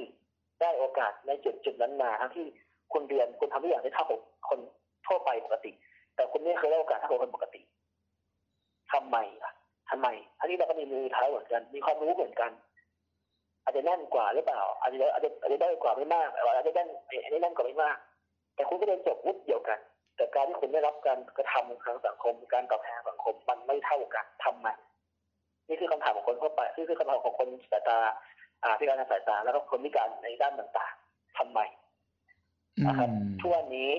ได้โอกาสในจุดจุดๆนั้นมาทั้งที่คุณเรียนคุณทำทุกอย่างได้เท่ากับคนทั่วไปปกติ แต่คุณไม่เคยได้โอกาสเท่ากับคนปกติทำไมล่ะทำไมทั้งนี้เราก็มีมือเท้าเหมือนกัน มีความรู้เหมือนกัน อาจจะแน่นกว่าหรือเปล่า อาจจะอาจจะอาจจะได้กว่าไม่มากอาจจะแน่นอันนี้แน่นกว่าไม่มาก แต่คุณก็เรียนจบวุฒิเดียวกัน แต่การที่คุณได้รับการกระทำทางสังคม การตอบแทนสังคมมันไม่เท่ากันทำไมนี่คือคำถามของคนทั่วไปนี่คือคำถามของคนสายตาอ่าพิการทางสายตาแล้วก็คนพิการในด้านต่างๆทำไมนะครับอืมทุกวันนี้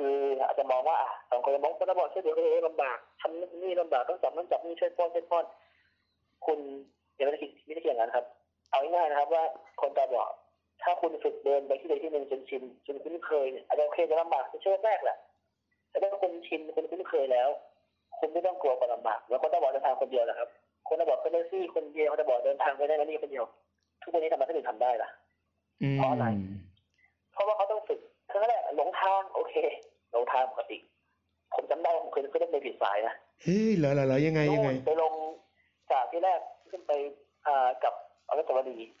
คืออาจจะมองว่าอะสองคนมองคนละบอกช่วยเหลือตัวเองลำบากทำนู่นนี่ลำบากต้องจับนั่นจับนี่ช่วยป้อนช่วยป้อนคุณอย่าไม่ได้คิดไม่ได้คิดอย่างนั้นครับ เอาง่ายๆนะครับ ว่าคนตาบอดถ้าคุณฝึกเดินไปที่ใดที่หนึ่งจนชินจนคุ้นเคยเนี่ยอาจจะโอเคจะลำบากในช่วงแรกแหละแต่ถ้าคุณชินคุณคุ้นเคยแล้ว คุณไม่ต้องกลัวความลำบากแล้วคนตาบอดเดินทางคนเดียวนะครับ คนตาบอดก็ได้ซี่คนเดียวคนตาบอดเดินทางไปได้แล้วนี่คนเดียว ทุกวันนี้ทำไมเขาถึงทำได้ล่ะอืมเพราะอะไรเพราะว่าเขาต้องฝึกครั้งแรกหลงทางโอเคห ลงทางปกติ ผมจำได้ว่าผมเคยขึ้นรถเมล์ผิดสายนะเฮ้ยเหรอเหรอเหรอยังไงยังไงนู่นไปลงจากที่แรกขึ้นไปอ่ากับอนุสาวรีย์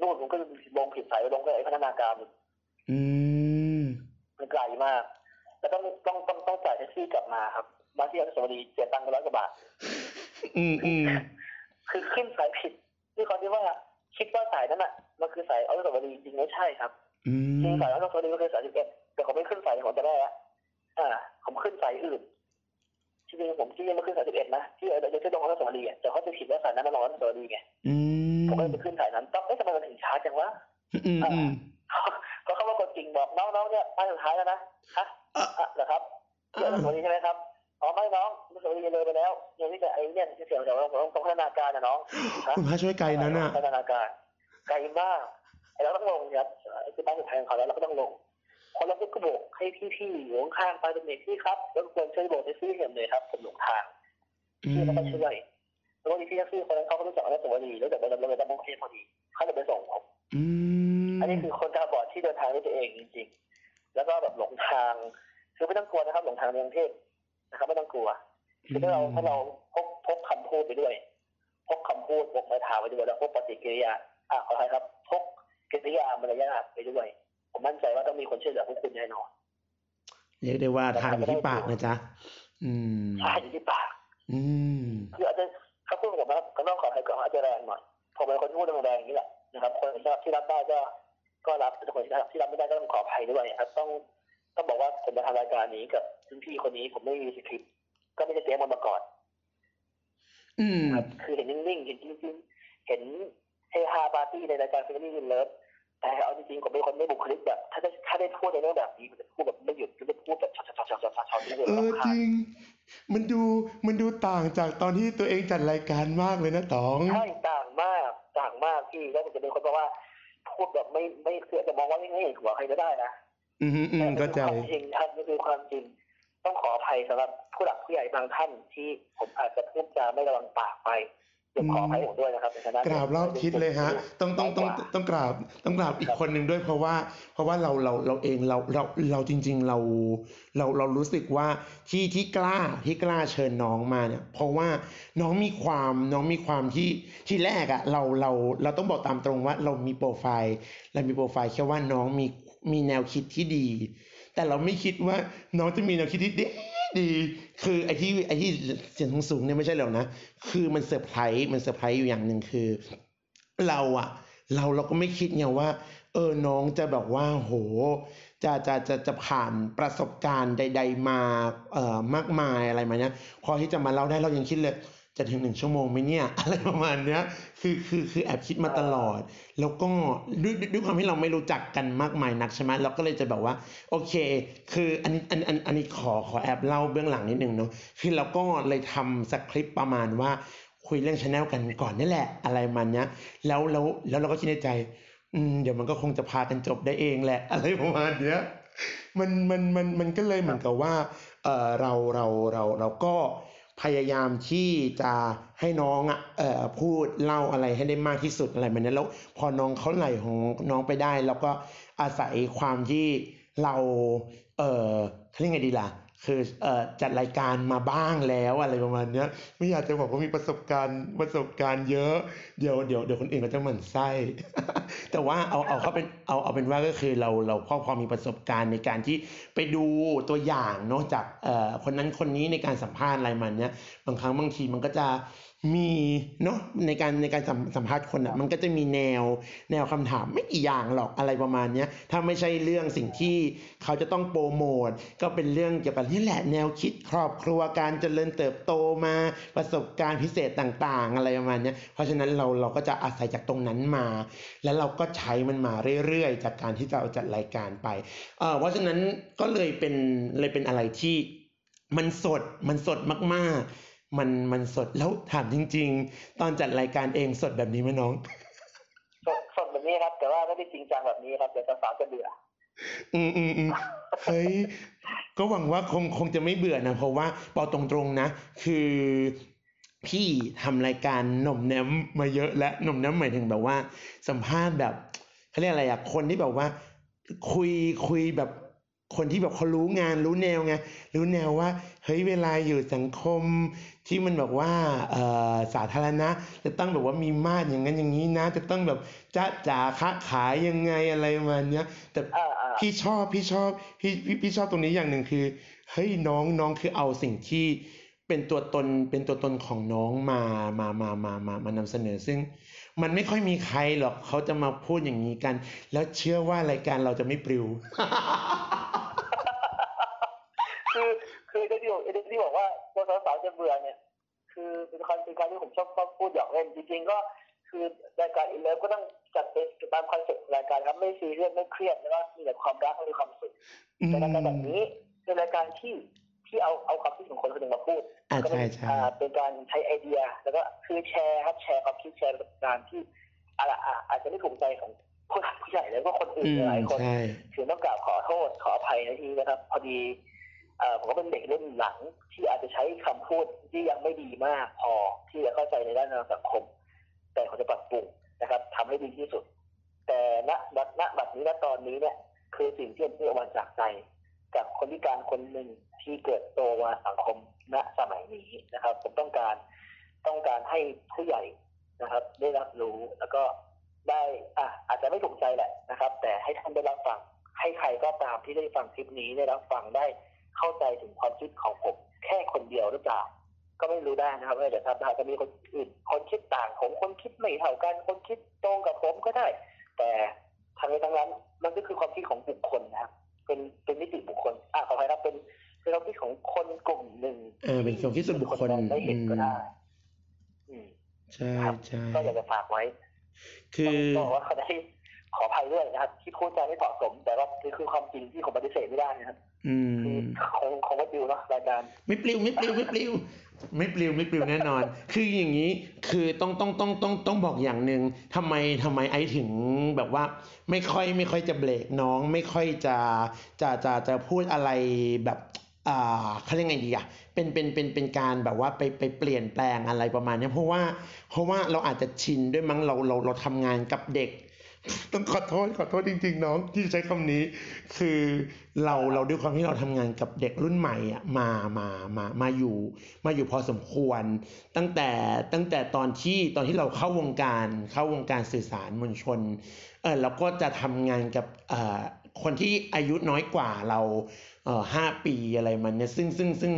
นู่นผมก็ลงผิดสายไปลงกับไอ้พัฒนาการอืมมันไกลมาก แล้วต้องต้องต้องต้องจ่ายแท็กซี่กลับมาครับ มาที่อนุสาวรีย์เสียตังค์ไปร้อยกว่าบาทอืมอืมคือขึ้นสายผิดด้วยความที่ว่าคิดว่าสายนั้นอะมันคือสายอนุสาวรีย์จริงไม่ใช่ครับอืจริงมสายอนุสาวรีย์ก็คือสายสิบเอ็ด แต่ผมไม่ขึ้นสายของจะได้ละอ่า ผมขึ้นสายอื่นที่จริงผมที่ยังไม่ขึ้นสายสิบเอ็ดนะที่เออจะขึ้นลงอนุสาวรีย์อะแต่เข้าใจผิดว่าสายนั้นมันลงอนุสาวรีย์ไงอืมผมก็เลยไปขึ้นสายนั้นต้องเอ๊ะทำไมมันถึงช้าจังวะอืมอืมเขาเขาว่ากดจริงบอกน้องๆเนี่ยป้ายสุดท้ายแล้วนะฮะอะเหรอครับที่อนุสาวรีย์ใช่ไหมครับอ๋อไม่น้องอนุสาวรีย์เลยไปแล้วยังนี่แต่ไอ้เนี่ยที่เสียงจากว่าผมต้องพัฒนาการนะน้องฮะคุณพระช่วยไกลนั้นอะพัฒนาการไกลมากไอ้เราต้องลงครับไอ้ที่บ้านสุดท้ายของเขาแล้วเราก็ต้องลง พอเราก็โบกให้พี่ๆอยู่ข้างๆไปเป็นเด็กพี่ครับแล้วควรช่วยโบกให้ซี่เห็นเลยครับผมหลงทางอืพี่มก็มาช่วยแล้ววันนี้พี่แท็กซี่คนนั้นเขาก็รู้จักอนุสาวรีย์แล้วเดี๋ยวเราเราจะมองเทพพอดีเขาจะไปส่งผมอืมอันนี้คือคนตาบอดที่เดินทางด้วยตัวเองจริง ๆ แล้วก็แบบหลงทางคือไม่ต้องกลัวนะครับ หลงทางในกรุงเทพนะครับไม่ต้องกลัวคือถ้าเราถ้าเราพกพกคำพูดไปด้วยพกคำพูดพกไม้เท้าไปด้วยแล้วพกปฏิกิริยาอะขออภัยครับพกกิริยามารยาทไปด้วย ผมมั่นใจว่าต้องมีคนช่วยเหลือพวกคุณแน่นอนเรียกได้ว่าทางอยู่ที่ปากนะจ๊ะอืมใช่อยู่ที่ปาก อืมคืออาจจะเขาพูดกับผมนะก็ต้องขออภัยก่อนอาจจะแรงหน่อยผมเป็นคนที่พูดแรงๆอย่างนี้แหละนะครับ คนที่รับได้ก็ก็รับแต่คนที่รับที่รับไม่ได้ก็ต้องขออภัยด้วยครับต้องต้องบอกว่าผมมาทำรายการนี้กับรุ่นพี่คนนี้ผมไม่มีสคริปต์ก็ไม่ได้เตรียมมันมาก่อนอืมครับคือเห็นนิ่งๆเห็นจริงๆเห็นเฮฮาปาร์ตี้ในรายการ feeling in love แต่เอาจริงๆผมเป็นคนไม่บุคลิกแบบ ถ้าได้ถ้าได้พูดในเรื่องแบบนี้ผมจะพูดแบบไม่หยุดจะพูดแบบช็อตช็อตช็อตช็อตช็อตช็อตที่เรื่องเออรำจคาญริง มันดูมันดูต่างจากตอนที่ตัวเองจัดรายการมากเลยนะต๋องใช่ต่างมากต่างมากพี่แล้วผมจะเป็นคนแบบว่า พูดแบบไม่ไม่คือจะมองว่าไม่ไม่เห็นหัวใครก็ได้นะอืมอืมแต่เข้าใจจริงครับมันคือความจริง ต้องขออภัยสำหรับผู้หลักผู้ใหญ่บางท่านที่ผมอาจจะพูดจาไม่ระวังปากไป เดี๋ยวขออภัยผมด้วยนะครับในฐานะกราบรอบทิศเลยฮะ ต้องต้องต้องต้องกราบต้องกราบอีกคนหนึ่งด้วยเพราะว่า เพราะว่าเราเราเราเองเราเราเราจริง ๆ เราเราเรารู้สึกว่าที่ที่กล้าที่กล้าเชิญน้องมาเนี่ย เพราะว่าน้องมีความน้องมีความที่ที่แรกอะเราเราเราต้องบอกตามตรงว่าเรามีโปรไฟล์เรามีโปรไฟล์แค่ว่าน้องมีมีแนวคิดที่ดี แต่เราไม่คิดว่าน้องจะมีแนวคิดที่ดี ดีคือไอ้ที่ไอ้ที่เสียงสูงเนี่ยไม่ใช่แล้วนะ คือมันเซอร์ไพรส์มันเซอร์ไพรส์อยู่อย่างหนึ่งคือ เราอะเราเราก็ไม่คิดไงว่า เออน้องจะแบบว่าโห จะจะจะจะผ่านประสบการณ์ใด ๆ มาเอ่อมากมายอะไรมาเนี้ยพอที่จะมาเล่าได้เรายังคิดเลย จะถึงหนึ่งชั่วโมงไหมเนี่ย อะไรประมาณเนี้ยคือคือคือแอบคิดมาตลอด แล้วก็ด้วยด้วยด้วยความที่เราไม่รู้จักกันมากมายนักใช่ไหมเราก็เลยจะแบบว่า โอเค คืออันนี้อันอันอันนี้ขอขอแอบเล่าเบื้องหลังนิดนึงเนาะคือเราก็เลยทำสคริปต์ประมาณว่าคุยเรื่องชาแนลกันก่อนนี่แหละ อะไรมันเนี้ยแล้วแล้วแล้วเราก็คิดในใจอืมเดี๋ยวมันก็คงจะพากันจบได้เองแหละ อะไรประมาณเนี้ยมันมันมันมันก็เลยเหมือนกับว่าเออเราเราเราเราก็ พยายามที่จะให้น้องอะเอ่อพูดเล่าอะไรให้ได้มากที่สุดอะไรแบบนี้แล้วพอน้องเขาไหลของน้องไปได้ แล้วก็อาศัยความที่เราเออเขาเรียกไงดีล่ะ คือเอ่อจัดรายการมาบ้างแล้วอะไรประมาณเนี้ย ไม่อยากจะบอกว่ามีประสบการณ์ประสบการณ์เยอะเดี๋ยวเดี๋ยวเดี๋ยวคนอื่นก็จะหมั่นไส้ แต่ว่าเอาเอาเขาเป็นเอาเอาเป็นว่าก็คือเราเราพอพอมีประสบการณ์ในการที่ไปดูตัวอย่างเนาะจากเอ่อคนนั้นคนนี้ในการสัมภาษณ์อะไรมันเนี้ยบางครั้งบางทีมันก็จะ มีเนาะในการในการสัมสัมภาษณ์คนอะ มันก็จะมีแนวแนวคำถามไม่กี่อย่างหรอกอะไรประมาณเนี้ยถ้าไม่ใช่เรื่องสิ่งที่เขาจะต้องโปรโมทก็เป็นเรื่องเกี่ยวกับนี่แหละแนวคิดครอบครัวการเจริญเติบโตมาประสบการณ์พิเศษต่างๆ อะไรประมาณเนี้ยเพราะฉะนั้นเราเราก็จะอาศัยจากตรงนั้นมา แล้วเราก็ใช้มันมาเรื่อยๆ จากการที่เราจัดรายการไปเอ่อเพราะฉะนั้นก็เลยเป็นเลยเป็นอะไรที่มันสดมันสดมากๆ มันมันสดแล้วถามจริง ๆ ตอนจัดรายการเองสดแบบนี้ไหมน้อง สดสดแบบนี้ครับ แต่ว่าไม่ได้จริงจังแบบนี้ครับเดี๋ยวสาวๆจะเบื่ออืมอืมอืมเฮ้ยก็หวังว่าคงคงจะไม่เบื่อนะ เพราะว่าบอกตรงๆนะ คือพี่ทำรายการหน่มแนมมาเยอะและหน่มแนมหมายถึงแบบว่า สัมภาษณ์แบบเขาเรียกอะไรอะคนที่แบบว่า คุยคุยแบบ คนที่แบบเขารู้งานรู้แนวไงรู้แนวว่าเฮ้ยเวลาอยู่สังคมที่มันแบบว่าเอ่อสาธารณะ จะต้องแบบว่ามีมาตรอย่างนั้นอย่างนี้นะ จะต้องแบบจ้าจ๋าค้าขายยังไงอะไรประมาณเนี้ยแต่อ่าอ่าพี่ชอบพี่ชอบพี่พี่พี่ชอบตรงนี้อย่างหนึ่งคือเฮ้ยน้องน้องคือเอาสิ่งที่เป็นตัวตนเป็นตัวตนของน้องมามามามามามานำเสนอซึ่ง มันไม่ค่อยมีใครหรอกเขาจะมาพูดอย่างนี้กัน แล้วเชื่อว่ารายการเราจะไม่ปลิว คือคือไอ้ที่บอกไอ้ที่บอกว่าตัวสาวๆจะเบื่อเนี่ย คือเป็นการเป็นการที่ผมชอบชอบพูดหยอ กเล่นจริงๆก็คือรายการ in love ก็ต้องจัดเป็นตาม concept รายการครับไม่ซีเรียสไม่เครียดแล้วก็มีแต่ความรักและมีความสุขอืมแต่รายการแบบนี้เป็นรายการที่ที่เอาเอาความคิดของคนคนหนึ่งมาพูดอ่าก็เป็นใช่ใช่อ่าเป็นการใช้ไอเดีย แล้วก็คือแชร์ครับแชร์ความคิดแชร์ประสบการณ์ที่อาจอะอาจจะไม่ถูกใจของผู้หลักผู้ใหญ่แล้วก็คนอื่อืนมหลายคนใช่ถือต้องกราบขอโทษขออภัยในที่นี้นะครับ พอดีเอ่อผมก็เป็นเด็กรุ่นหลังที่อาจจะใช้คำพูดที่ยังไม่ดีมากพอที่จะเข้าใจในด้านทางสังคม แต่ผมจะปรับปรุงนะครับทำให้ดีที่สุด แต่ณณณบัดนี้ณตอนนี้เนี่ย คือสิ่งที่ผมออกมาจากใจกับคนพิการคนหนึ่งที่เกิดโตมาสังคมณสมัยนี้นะครับ ผมต้องการต้องการให้ผู้ใหญ่นะครับ ได้รับรู้แล้วก็ได้อะอาจจะไม่ถูกใจแหละนะครับ แต่ให้ท่านได้รับฟัง ให้ใครก็ตามที่ได้ฟังคลิปนี้ได้รับฟังได้เข้าใจถึงความคิดของผมแค่คนเดียวหรือเปล่า ก็ไม่รู้ได้นะครับว่าเดี๋ยวทำได้จะมีคนอื่น คนคิดต่างผมคนคิดไม่เท่ากัน คนคิดตรงกับผมก็ได้ แต่ทั้งนี้ทั้งนั้นมันก็คือความคิดของบุคคลนะครับ เป็นเป็นนิติบุคคล อะขออภัยครับเป็นเป็นความคิดของคนกลุ่มหนึ่งเออเป็นความคิดส่วนบุคคลมองไม่เห็นก็ได้อืมใช่ครับใช่ก็อยากจะฝากไว้ คือก็บอกว่าเขาได้ ขออภัยด้วยนะครับ ที่พูดจาไม่เหมาะสม แต่ว่าคือคือความจริงที่ผมปฏิเสธไม่ได้นะครับอืมคือคงคงไม่ดิวเนาะรายการไม่ปลิวไม่ปลิวไม่ปลิวไม่ปลิวไม่ปลิวแน่นอน คืออย่างนี้คือต้องต้องต้องต้องต้องบอกอย่างหนึ่งทำไมทำไมไอถึงแบบว่า ไม่ค่อยไม่ค่อยจะเบรกน้อง ไม่ค่อยจะจะจะจะพูดอะไรแบบอ่าเขาเรียกไงดีอะเป็นเป็นเป็นเป็นการแบบว่าไปไปเปลี่ยนแปลงอะไรประมาณเนี้ยเพราะว่าเพราะว่าเราอาจจะชินด้วยมั้งเราเราเราทำงานกับเด็ก ต้องขอโทษขอโทษจริง ๆ น้องที่ใช้คำนี้ คือเราเราด้วยความที่เราทำงานกับเด็กรุ่นใหม่อะมามามามาอยู่ มาอยู่พอสมควร ตั้งแต่ตั้งแต่ตอนที่ตอนที่เราเข้าวงการเข้าวงการสื่อสารมวลชนเออเราก็จะทำงานกับเอ่อคนที่อายุน้อยกว่าเราเอ่อห้าปีอะไรมันเนี่ยซึ่งซึ่งซึ่ง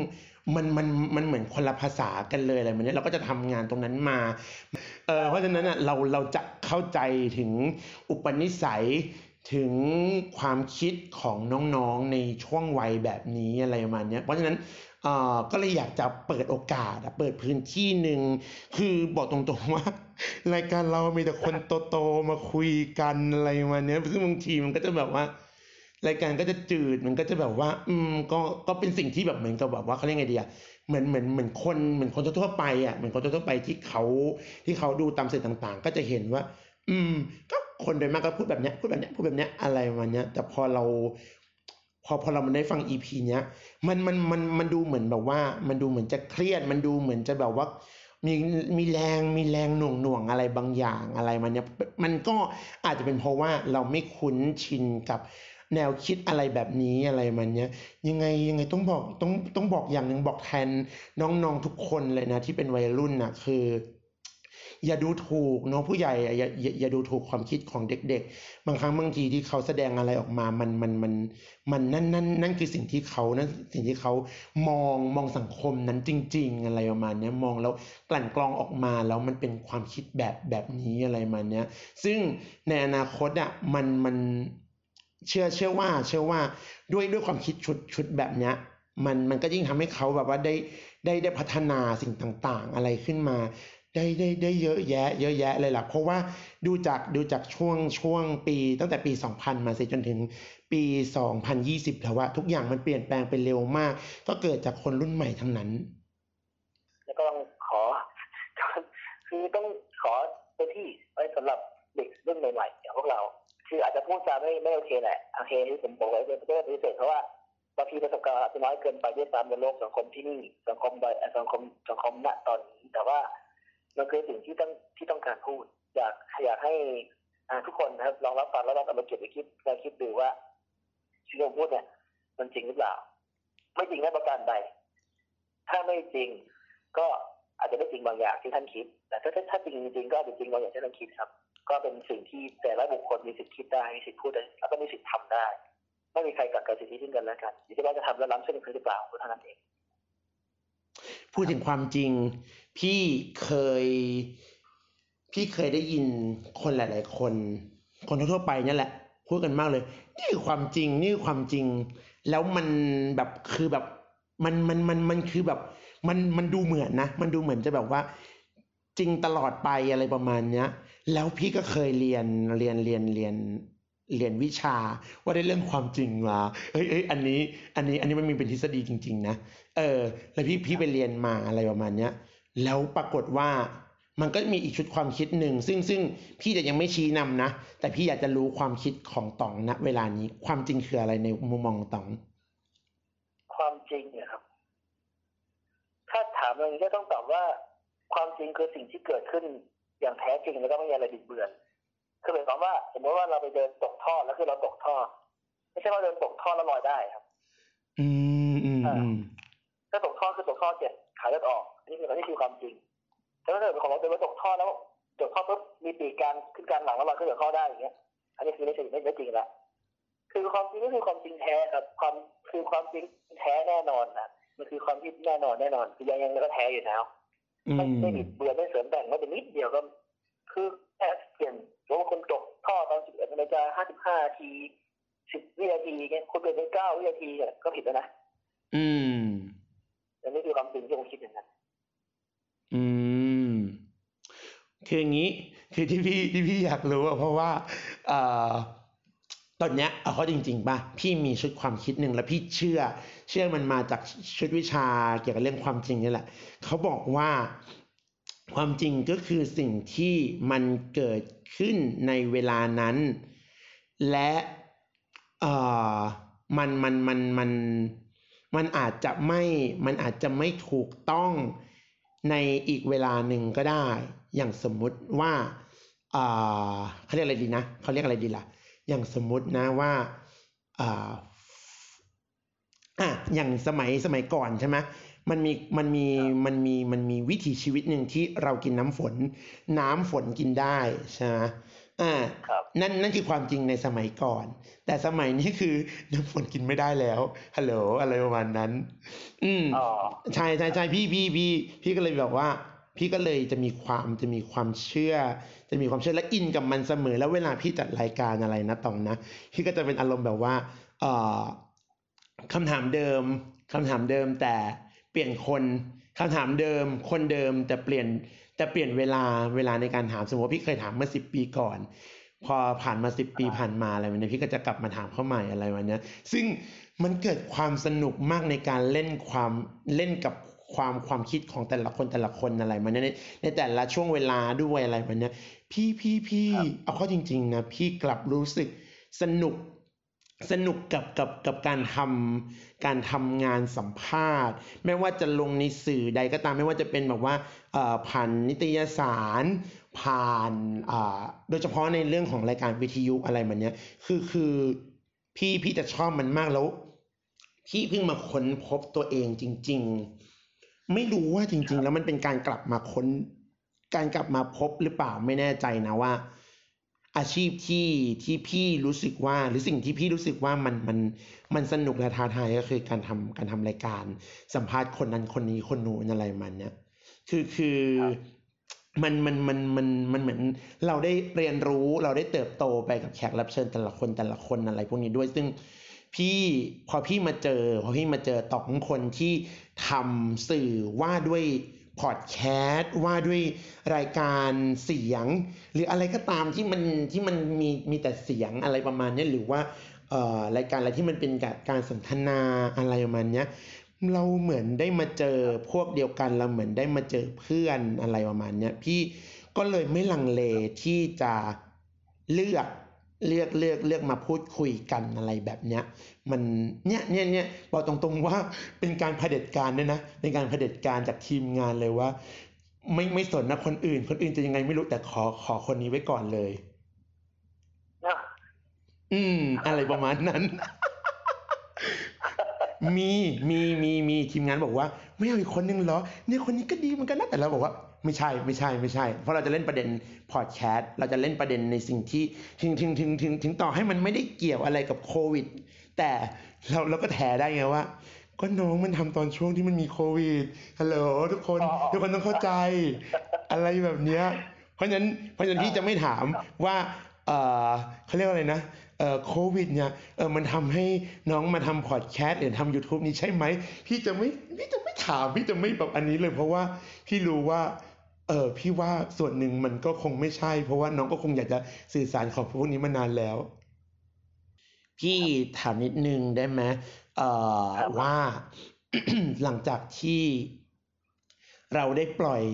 มันมันมันเหมือนคนละภาษากันเลยอะไรมันเนี่ยเราก็จะทำงานตรงนั้นมาเออเพราะฉะนั้นอะเราเราจะเข้าใจถึงอุปนิสัยถึงความคิดของน้องๆในช่วงวัยแบบนี้อะไรประมาณนี้เพราะฉะนั้นเอ่อก็เลยอยากจะเปิดโอกาสเปิดพื้นที่หนึ่งคือบอกตรงๆว่า รายการเรามีแต่คนโตๆมาคุยกันอะไรประมาณเนี้ยซึ่งบางทีมันก็จะแบบว่า รายการก็จะจืดมันก็จะแบบว่า อืมก็ก็เป็นสิ่งที่แบบเหมือนกับแบบว่าเขาเรียกไงดีอะเหมือนเหมือนเหมือนคนเหมือนคนทั่วไปอะเหมือนคนทั่วไปที่เขาที่เขาดูตามสื่อต่างๆ ก็จะเห็นว่า อืม ก็คนโดยมากก็พูดแบบเนี้ยพูดแบบเนี้ยพูดแบบเนี้ยอะไรประมาณเนี้ย แต่พอเรา พอพอเรามันได้ฟังอีพีเนี้ยมันมันมันมันดูเหมือนแบบว่า มันดูเหมือนจะเครียด มันดูเหมือนจะแบบว่ามีมีแรงมีแรงหน่วงหน่วงอะไรบางอย่างอะไรมันเนี้ยมันก็อาจจะเป็นเพราะว่าเราไม่คุ้นชินกับ แนวคิดอะไรแบบนี้อะไรมันเนี้ย ยังไงยังไงต้องบอกต้องต้องบอกอย่างหนึ่งบอกแทนน้องๆทุกคนเลยนะ ที่เป็นวัยรุ่นน่ะ คือ อย่าดูถูกเนาะผู้ใหญ่อะอย่าอย่าอย่าดูถูกความคิดของเด็ก ๆ บางครั้งบางทีที่เขาแสดงอะไรออกมา มันมันมันมันนั่นนั่นนั่นคือสิ่งที่เขานั่นสิ่งที่เขามองมองสังคมนั้นจริง ๆ อะไรประมาณเนี้ยมองแล้วกลั่นกรองออกมาแล้วมันเป็นความคิดแบบแบบนี้อะไรมาเนี้ย ซึ่งในอนาคตอะมันมัน เชื่อเชื่อว่าเชื่อว่าด้วยด้วยความคิดชุดชุดแบบเนี้ยมันมันก็ยิ่งทำให้เขาแบบว่าได้ได้ได้พัฒนาสิ่งต่างๆ อะไรขึ้นมา ได้ได้ได้เยอะแยะ เยอะแยะเลยล่ะเพราะว่าดูจากดูจากช่วงช่วงปี ตั้งแต่ปี 2000 มาสิจนถึงปี 2020แล้วว่าทุกอย่างมันเปลี่ยนแปลงไปเร็วมาก ก็เกิดจากคนรุ่นใหม่ทั้งนั้น แล้วก็ต้องขอคือต้องขอพื้นที่ไว้สำหรับเด็กรุ่นใหม่ๆอย่างพวกเรา คืออาจจะพูดจาไม่ไม่โอเคแหละโอเคที่ผมบอกไว้เป็นเรื่องพิเศษเพราะว่าบางทีประสบการณ์อาจจะน้อยเกินไปด้วยซ้ำในโลกสังคมที่นี่สังคมใบสังคมสังคมณตอนนี้แต่ว่ามันคือสิ่งที่ต้องที่ต้องการพูด อยากอยากให้ทุกคนนะครับลองรับฟังแล้วลองเอามาเก็บไปคิดแล้วคิดดูว่าที่เราพูดเนี่ย มันจริงหรือเปล่า ไม่จริงไม่ประการใดถ้าไม่จริง ก็อาจจะไม่จริงบางอย่างที่ท่านคิดแต่ถ้าถ้าถ้าจริงจริงก็อาจจะจริงบางอย่างที่ท่านคิดครับ ก็เป็นสิ่งที่แต่ละบุคคลมีสิทธิ์คิดได้มีสิทธิ์พูดได้แล้วก็มีสิทธิ์ทำได้ไม่มีใครกัดกันสิทธิซึ่งกันและกันอยู่ที่ว่าจะทำแล้วล้ำเส้นหรือเปล่าเท่านั้นเอง พูดถึงความจริง พี่เคย พี่เคยได้ยินคนหลาย ๆ คน คนทั่วๆไปเนี่ยแหละพูดกันมากเลย นี่คือความจริง นี่คือความจริง แล้วมันแบบคือแบบมันมันมันมันคือแบบ มันมันดูเหมือนนะ มันดูเหมือนจะแบบว่า จริงตลอดไปอะไรประมาณเนี้ย แล้วพี่ก็เคยเรียนเรียนเรียนเรียนเรียนวิชาว่าได้เรื่องความจริงมาเฮ้ยเฮ้ยอันนี้ อันนี้ อันนี้มันมีเป็นทฤษฎีจริง ๆ นะ เออ แล้วพี่พี่ไปเรียนมาอะไรประมาณเนี้ย แล้วปรากฏว่ามันก็มีอีกชุดความคิดหนึ่งซึ่งซึ่งพี่จะยังไม่ชี้นำนะ แต่พี่อยากจะรู้ความคิดของตองณเวลานี้ ความจริงคืออะไรในมุมมองตอง ความจริงเนี่ยครับ ถ้าถามอย่างนี้ก็ต้องตอบว่า ความจริงคือสิ่งที่เกิดขึ้น อย่างแท้จริงแล้วก็ไม่มีอะไรบิดเบือนคือหมายความว่า สมมติว่าเราไปเดินตกท่อแล้วคือเราตกท่อ ไม่ใช่ว่าเดินตกท่อแล้วลอยได้ครับ อืมอืมอืมถ้าตกท่อคือตกท่อเจ็บขาเลือดออกอันนี้คืออันนี้คือความจริงแต่ถ้าเกิดของเราเป็นว่าตกท่อแล้วตกท่อปุ๊บมีปีกกลารขึ้นกลารหลังแล้วลอยขึ้นจากท่อได้อย่างเงี้ย อันนี้คือไม่ใช่ไม่ไม่จริงละคือความจริงก็คือความจริงแท้ครับ ความคือความจริงแท้แน่นอนนะมันคือความที่แน่นอนแน่นอนคือยังยังก็แท้อยู่แล้วอื ไม่มไม่บิดเบือนไม่เสริมแต่งไม่เป็นนิดเดียวก็คือแค่เปลี่ยนสมมติว่าคนตกท่อตอน11นาฬิกา55นาที10วินาทีเงี้ยคนเปลี่ยนเป็น9วินาทีเนี่ยก็ผิดแล้วนะอืมอันนี้คือความจริงที่ผมคิดอย่างนั้นอืมคืออย่างนี้ คือที่พี่ที่พี่อยากรู้อะเพราะว่าเอ่อ ตอนเนี้ยเอาเขาจริงๆป่ะพี่มีชุดความคิดหนึ่งแล้วพี่เชื่อ เชื่อมันมาจากชุดวิชาเกี่ยวกับเรื่องความจริงนี่แหละเขาบอกว่าความจริงก็คือสิ่งที่มันเกิดขึ้นในเวลานั้น และเอ่อมันมันมันมันมันอาจจะไม่มันอาจจะไม่ถูกต้องในอีกเวลาหนึ่งก็ได้ อย่างสมมุติว่าอ่าเขาเรียกอะไรดีนะเขาเรียกอะไรดีล่ะ อย่างสมมุตินะว่าอ่าอะอย่างสมัยสมัยก่อนใช่ไหมมันมีมันมีมันมีมันมีวิถีชีวิตหนึ่งที่เรากินน้ำฝน น้ำฝนกินได้ใช่ไหมอ่าครับนั่นนั่นคือความจริงในสมัยก่อน แต่สมัยนี้คือน้ำฝนกินไม่ได้แล้วฮัลโหลอะไรประมาณนั้น อืมอ๋อใช่ใช่ใช่พี่พี่พี่พี่ก็เลยแบบว่า พี่ก็เลยจะมีความจะมีความเชื่อ จะมีความเชื่อและอินกับมันเสมอ แล้วเวลาพี่จัดรายการอะไรนะตองนะพี่ก็จะเป็นอารมณ์แบบว่าเอ่อคำถามเดิมคำถามเดิมแต่เปลี่ยนคนคำถามเดิม คนเดิมแต่เปลี่ยนแต่เปลี่ยนเวลาเวลาในการถามสมมติว่าพี่เคยถามเมื่อสิบปีก่อน พอผ่านมาสิบปีผ่านมาอะไรวันนี้พี่ก็จะกลับมาถามเข้าใหม่อะไรวันนี้ยซึ่งมันเกิดความสนุกมากในการเล่นความเล่นกับ ความความคิดของแต่ละคนแต่ละคนอะไรมันยในในแต่ละช่วงเวลาด้วยอะไรมันเนี้ยพี่พี่พี่เอาเข้าจริง ๆ นะ พี่กลับรู้สึกสนุกสนุกกับกับกับการทำการทำงานสัมภาษณ์ ไม่ว่าจะลงในสื่อใดก็ตามไม่ว่าจะเป็นแบบว่าเอ่อผ่านนิตยสาร ผ่านอ่าโดยเฉพาะในเรื่องของรายการวิทยุอะไรแบบเนี้ยคือคือพี่พี่จะชอบมันมากแล้ว พี่เพิ่งมาค้นพบตัวเองจริง ๆ ไม่รู้ว่าจริง ๆ แล้วมันเป็นการกลับมาค้น การกลับมาพบหรือเปล่าไม่แน่ใจนะว่า อาชีพที่ที่พี่รู้สึกว่า หรือสิ่งที่พี่รู้สึกว่ามันมันมันสนุกและท้าทายก็คือการทำการทำรายการสัมภาษณ์คนนั้นคนนี้คนนู้นอะไรมันเนี่ยคือคือมันมันมันมันมันเหมือนเราได้เรียนรู้เราได้เติบโตไปกับแขกรับเชิญแต่ละคนแต่ละคนอะไรพวกนี้ด้วยซึ่ง พี่พอพี่มาเจอ พอพี่มาเจอตองคนที่ทำสื่อว่าด้วยพอดแคสต์ว่าด้วยรายการเสียง หรืออะไรก็ตามที่มันที่มันมีมีแต่เสียงอะไรประมาณนี้หรือว่าเอ่อรายการอะไรที่มันเป็นการการสนทนาอะไรประมาณนี้เราเหมือนได้มาเจอพวกเดียวกันเราเหมือนได้มาเจอเพื่อนอะไรประมาณนี้พี่ก็เลยไม่ลังเลที่จะเลือก เลือกเลือกเลือกมาพูดคุยกันอะไรแบบเนี้ยมันเนี่ยเนี่ยเนี่ยบอกตรงๆว่าเป็นการเผด็จการด้วยนะเป็นการเผด็จการจากทีมงานเลยว่า ไม่ไม่สนนะคนอื่น คนอื่นจะยังไงไม่รู้แต่ขอขอคนนี้ไว้ก่อนเลยนะอืม อะไรประมาณนั้น มีมีมีมีทีมงานบอกว่า ไม่เอาอีกคนนึงเหรอ เนี่ยคนนี้ก็ดีเหมือนกันนะแต่เราบอกว่า ไม่ใช่ไม่ใช่ไม่ใช่ เพราะเราจะเล่นประเด็นพอดแคสต์เราจะเล่นประเด็นในสิ่งที่ถึงถึงถึงถึงถึงต่อให้มันไม่ได้เกี่ยวอะไรกับโควิด แต่เราเราก็แถได้ไงว่า ก็น้องมันทำตอนช่วงที่มันมีโควิดฮัลโหลทุกคนทุกคนต้องเข้าใจ อะไรแบบเนี้ยเพราะฉะนั้นเพราะฉะนั้นพี่จะไม่ถามว่าเออเขาเรียกว่าอะไรนะเออโควิดเนี่ยเออมันทำให้น้องมาทำพอดแคสต์หรือทำ YouTube นี้ใช่ไหมพี่จะไม่พี่จะไม่ถามพี่จะไม่แบบอันนี้เลยเพราะว่าพี่รู้ว่า เออพี่ว่าส่วนหนึ่งมันก็คงไม่ใช่ เพราะว่าน้องก็คงอยากจะสื่อสารของพวกนี้มานานแล้ว พี่ถามนิดนึงได้ไหมเอ่อว่าหลังจากที่เราได้ปล่อย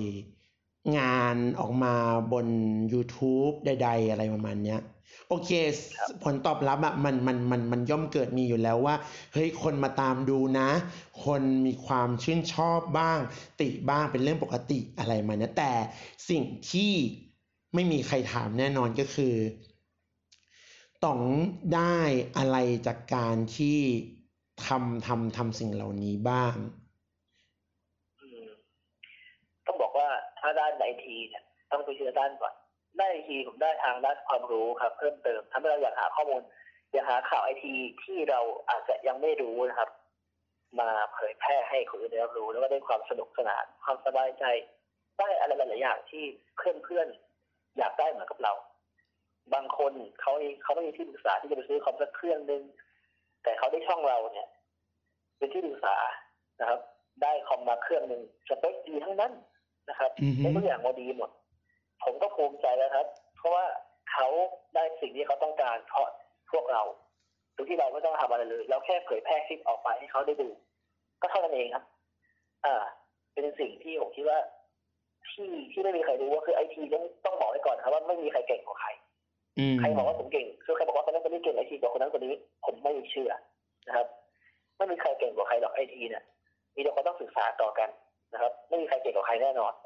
งานออกมาบน YouTube ใดๆอะไรประมาณเนี้ย โอเคสผลตอบรับอะมันมันมันมันย่อมเกิดมีอยู่แล้วว่า เฮ้ยคนมาตามดูนะ คนมีความชื่นชอบบ้าง ติบ้างเป็นเรื่องปกติอะไรมาเนี้ยแต่สิ่งที่ไม่มีใครถามแน่นอนก็คือต้องได้อะไรจากการที่ทำทำทำสิ่งเหล่านี้บ้างอืมต้องบอกว่าถ้าด้านไอทีเนี่ยต้องไปเชื่อด้านก่อน ด้านไอทีผมได้ทางด้านความรู้ครับ เพิ่มเติมทำให้เราอยากหาข้อมูล อยากหาข่าวไอทีที่เราอาจจะยังไม่รู้นะครับ มาเผยแพร่ให้คนอื่นได้รับรู้ แล้วก็ได้ความสนุกสนาน ความสบายใจ ได้อะไรหลายๆอย่างที่เพื่อนๆอยากได้เหมือนกับเรา บางคนเขาเขาไม่มีที่ปรึกษาที่จะไปซื้อคอมสักเครื่องนึงแต่เขาได้ช่องเราเนี่ย เป็นที่ปรึกษานะครับ ได้คอมมาเครื่องหนึ่งสเปคดีทั้งนั้นนะครับอือฮึในตัวอย่างมาดีหมด ผมก็ภูมิใจแล้วครับ เพราะว่าเขาได้สิ่งที่เขาต้องการเพราะพวกเราโดยที่เราไม่ต้องทำอะไรเลย เราแค่เผยแพร่คลิปออกไปให้เขาได้ดู ก็เท่านั้นเองครับ อ่า เป็นสิ่งที่ผมคิดว่า ที่ที่ไม่มีใครรู้ว่าคือไอทีต้องต้องบอกไว้ก่อนนะครับว่าไม่มีใครเก่งกว่าใครอืมใครบอกว่าผมเก่งคือใครบอกว่าคนนั้นคนนี้เก่งไอทีกว่าคนนั้นคนนี้ ผมไม่เชื่อนะครับไม่มีใครเก่งกว่าใครหรอกไอทีเนี่ยมีแต่คนต้องศึกษาต่อกันนะครับ ไม่มีใครเก่งกว่าใครแน่นอนอืม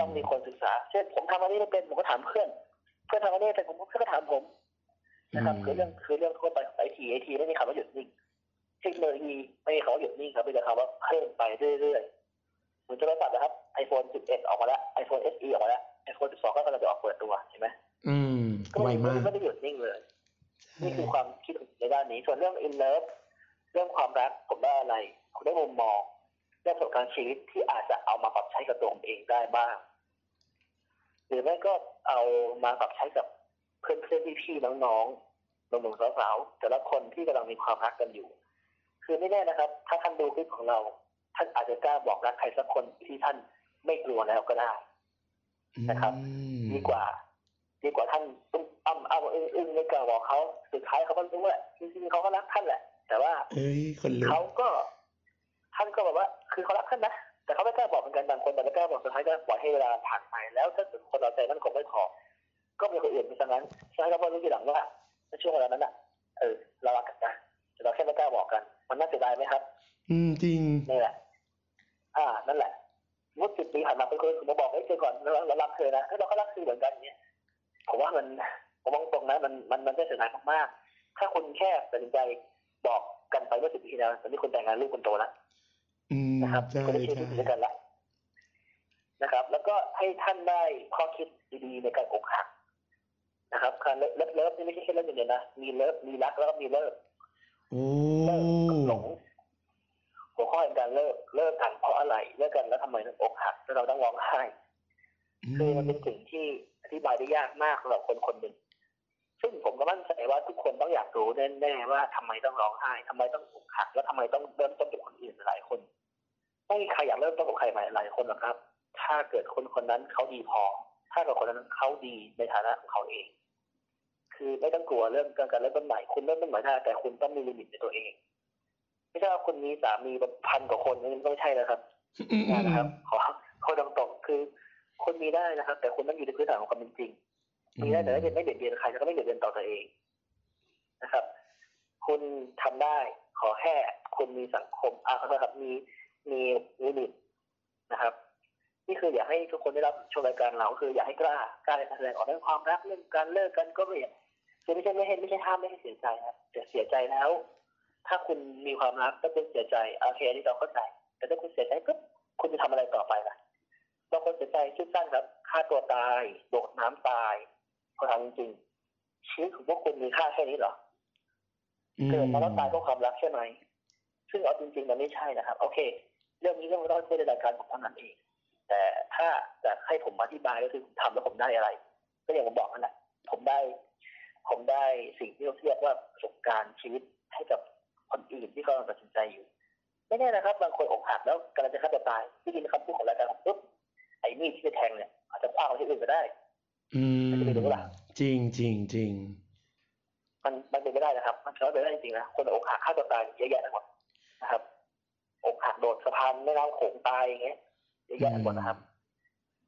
ต้องมีคนศึกษา เช่นผมทำอันนี้ไม่เป็นผมก็ถามเพื่อน เพื่อนทำอันนี้เป็นผมก็ถามผมนะครับคือเรื่องคือเรื่องทั่วไปของไอทีไอทีไม่มีคำว่าหยุดนิ่งเทคโนโลยีไม่มีคำว่าหยุดนิ่งครับมีแต่คำว่าเพิ่มไปเรื่อยๆเหมือนโทรศัพท์นะครับ iPhone 11 ออกมาแล้ว iPhone SE ออกมาแล้ว iPhone 12 ก็กำลังจะออกเปิดตัวเห็นไหมอืมก็ไวไม่มากไม่ได้หยุดนิ่งเลยนี่คือความคิดในด้านนี้ ส่วนเรื่อง in love เรื่องความรักผมได้อะไรผมได้มุมมอง ได้ประสบการณ์ชีวิตที่อาจจะเอามาปรับใช้กับตัวผมเองได้บ้าง หรือไม่ก็เอามาปรับใช้กับเพื่อนเพื่อนๆพี่ๆน้องๆหนุ่มๆสาวๆแต่ละคนที่กำลังมีความรักกันอยู่ คือไม่แน่นะครับ ถ้าท่านดูคลิปของเรา ท่านอาจจะกล้าบอกรักใครสักคนที่ท่านไม่กลัวแล้วก็ได้นะครับอืมดีกว่าดีกว่าท่านตุ้มอ้ำอ้ำอึ้งอึ้งไม่กล้าบอกเขาสุดท้ายเขาก็รู้แหละจริงๆเขาก็รักท่านแหละ แต่ว่าเอ้ยคนลุกเขาก็ ท่านก็แบบว่าคือเขารักท่านนะแต่เขาไม่กล้าบอกเหมือนกันบางคนแต่ไม่กล้าบอกสุดท้ายก็ปล่อยให้เวลาผ่านไปแล้วถ้าเกิดคนเราใจมันคงไม่พอก็มีคนอื่นไปซะงั้นใช่ครับเพราะรู้ทีหลังว่าในช่วงเวลานั้นอะเออเรารักกันนะแต่เราแค่ไม่กล้าบอกกัน มันน่าเสียดายไหมครับ อืมจริงนี่แหละ อ่า นั่นแหละมุดสิบปีผ่านมาเป็นคนผมมาบอกให้เธอก่อนเราเรารักเธอนะเฮ้ยเราก็รักเธอเหมือนกันอย่างเงี้ยผมว่ามันผมมองตรงนะมันมันมันไม่เสียดายมากๆถ้าคุณแค่ตัดสินใจบอกกันไปเมื่อสิบปีที่แล้วตอนนี้คุณแต่งงานลูกคุณโตแล้วอืม นะครับใช่คุณได้ชีวิตใช่อยู่ด้วยกันแล้วนะครับ แล้วก็ให้ท่านได้ข้อคิดดีๆในการอกหักนะครับการ love love love นี่ไม่ใช่แค่ love อย่างเดียวนะมี love มีรักแล้วก็มี love โอ้เลิกกับหลงหัวข้อในการเลิกเลิกกันเพราะอะไรเลิกกันแล้วทำไมต้องอกหักแล้วเราต้องร้องไห้คือมันเป็นสิ่งที่อธิบายได้ยากมากสำหรับคนคนหนึ่ง ซึ่งผมก็มั่นใจว่าทุกคนต้องอยากรู้แน่ๆว่าทำไมต้องร้องไห้ทำไมต้องอกหักแล้วทำไมต้องเริ่มต้นกับคนอื่นหลายคนไม่มีใครอยากเริ่มต้นกับใครใหม่หลายคนหรอกครับ ถ้าเกิดคนคนนั้นเขาดีพอ ถ้าเกิดคนนั้นเขาดีในฐานะของเขาเอง คือไม่ต้องกลัวเรื่องการการเริ่มต้นใหม่คุณเริ่มต้นใหม่ได้แต่คุณต้องมีลิมิตในตัวเองไม่ใช่ว่าคุณมีสามีแบบพันกว่าคนนี่ไม่ใช่นะครับอืมอืมนะครับขอขอตรงๆคือคุณมีได้นะครับ แต่คุณต้องอยู่ในพื้นฐานของความเป็นจริง มีได้แต่ไม่ไม่เบียดเบียนใครแล้วก็ไม่เบียดเบียนต่อตัวเองนะครับ คุณทำได้ขอแค่คุณมีสังคมอ่าขอโทษครับมีมีลิมิตนะครับนี่คืออยากให้ทุกคนได้รับชมรายการเราคืออยากให้กล้ากล้าในการแสดงออกเรื่องความรักเรื่องการเลิกกันก็ไม่คือไม่ใช่ไม่ให้ไม่ใช่ห้ามไม่ให้เสียใจครับแต่เสียใจแล้ว ถ้าคุณมีความรักก็เป็นเสียใจโอเคอันนี่เราเข้าใจ แต่ถ้าคุณเสียใจปุ๊บคุณจะทำอะไรต่อไปล่ะบางคนเสียใจสั้นครับฆ่าตัวตายโดดน้ำตาย ก็ทำจริงๆชีวิตของพวกคุณมีค่าแค่นี้เหรอเกิดมาแล้วตายเพราะความรักใช่ไหมซึ่งเอาจริงๆมันไม่ใช่นะครับ โอเค เรื่องนี้เรื่องเราพูดในรายการผมเท่านั้นเองแต่ถ้าจะให้ผมอธิบายก็คือผมทำแล้วผมได้อะไร ก็อย่างผมบอกนั่นแหละผมได้ ผมได้สิ่งที่เราเรียกว่าประสบการณ์ชีวิตให้กับคนอื่นที่กำลังตัดสินใจอยู่ไม่แน่นะครับ บางคนอกหักแล้วกำลังจะฆ่าตัวตายที่ยินคำพูดของรายการผมปุ๊บไอ้มีดที่จะแทงเนี่ยอาจจะคว้างไปที่อื่นก็ได้ อืมจะไปดูล่ะจริงจริงจริงมันมันเป็นไม่ได้นะครับ มันเป็นไม่ได้จริงๆนะคนอกหักฆ่าตัวตายเยอะแยะไปหมดนะครับ อกหักโดดสะพานแม่น้ำโขงตายอย่างเงี้ยเยอะแยะไปหมดนะครับ